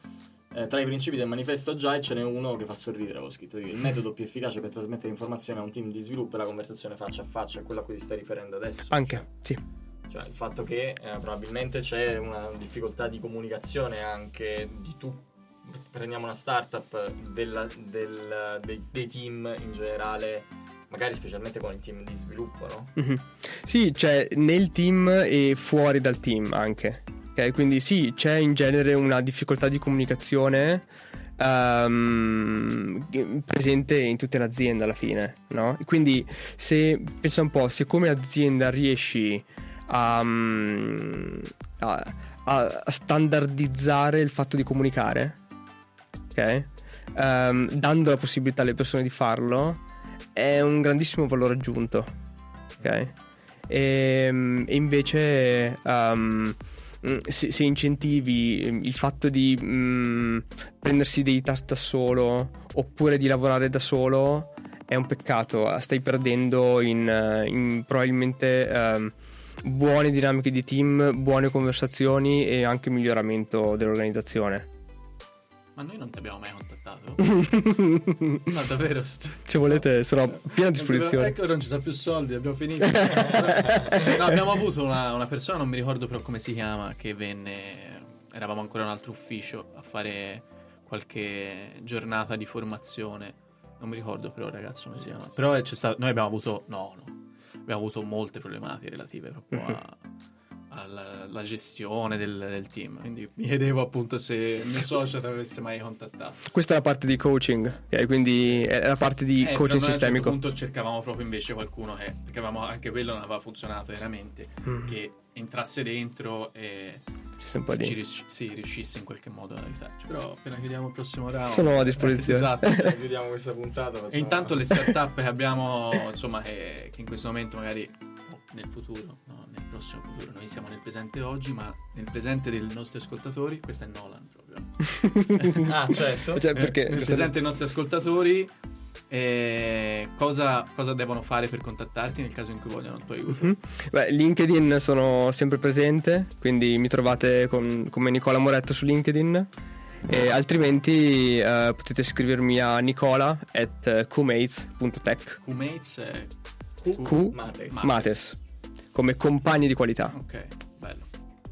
A: eh, tra i principi del manifesto Agile ce n'è uno che fa sorridere, avevo scritto io. Il metodo più efficace per trasmettere informazioni a un team di sviluppo è la conversazione faccia a faccia, è quello a cui ti stai riferendo adesso.
D: Anche, sì.
A: Cioè, il fatto che eh, probabilmente c'è una difficoltà di comunicazione anche di tu. Prendiamo una startup della, del, dei, dei team in generale magari specialmente con il team di sviluppo, no? Mm-hmm.
D: Sì, c'è nel team e fuori dal team anche. Okay? Quindi sì, c'è in genere una difficoltà di comunicazione um, presente in tutte le aziende alla fine, no? Quindi se pensa un po', se come azienda riesci a, um, a, a standardizzare il fatto di comunicare, ok? um, dando la possibilità alle persone di farlo è un grandissimo valore aggiunto. Ok? E, ehm, e invece um, se, se, incentivi il fatto di um, prendersi dei task da solo oppure di lavorare da solo è un peccato, stai perdendo in, in probabilmente um, buone dinamiche di team, buone conversazioni e anche miglioramento dell'organizzazione.
B: Ma noi non ti abbiamo mai contattato? no, davvero.
D: Ci volete? Sono piena disposizione.
B: Ecco, non ci sono più soldi, abbiamo finito. no, abbiamo avuto una, una, persona, non mi ricordo però come si chiama, che venne. Eravamo ancora in un altro ufficio a fare qualche giornata di formazione. Non mi ricordo però, ragazzo, come si chiama. Però c'è stato, noi abbiamo avuto. No, no. Abbiamo avuto molte problematiche relative proprio a alla, gestione del, del, team. Quindi mi chiedevo appunto se il mio socio ti avesse mai contattato.
D: Questa è la parte di coaching, okay? quindi è la parte di eh, coaching sistemico.
B: A un punto cercavamo proprio invece qualcuno che, perché avevamo, anche quello non aveva funzionato veramente, mm. che entrasse dentro e ci riusci- sì, riuscisse in qualche modo a aiutarci. Però appena chiudiamo il prossimo round...
D: Sono a disposizione.
B: esatto, chiudiamo questa puntata. E intanto le start-up che abbiamo, insomma, che, che in questo momento magari nel futuro, no, nel prossimo futuro. Noi siamo nel presente oggi, ma nel presente dei nostri ascoltatori, questo è Nolan proprio.
A: ah, certo.
D: Cioè, perché,
B: nel presente dei nostri ascoltatori, eh, cosa, cosa, devono fare per contattarti nel caso in cui vogliano il tuo aiuto? Mm-hmm.
D: Beh, LinkedIn sono sempre presente, quindi mi trovate con, come Nicola Moretto su LinkedIn. E altrimenti uh, potete scrivermi a nicola at qmates.tech.
B: Qmates è
D: Q, Q Mates. Mates. Come compagni di qualità.
B: Ok, bello.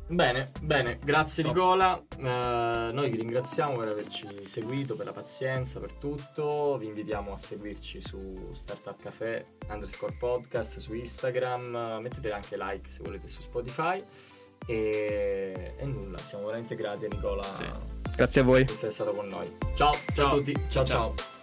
A: Bene, bene, grazie Top. Nicola. Uh, noi vi ringraziamo per averci seguito, per la pazienza, per tutto. Vi invitiamo a seguirci su Startup Café underscore podcast su Instagram. Mettete anche like se volete su Spotify. E, e nulla, siamo veramente grati a Nicola. Sì.
D: Grazie a voi.
A: Per essere stato con noi. Ciao, ciao, ciao a tutti. ciao. ciao. ciao.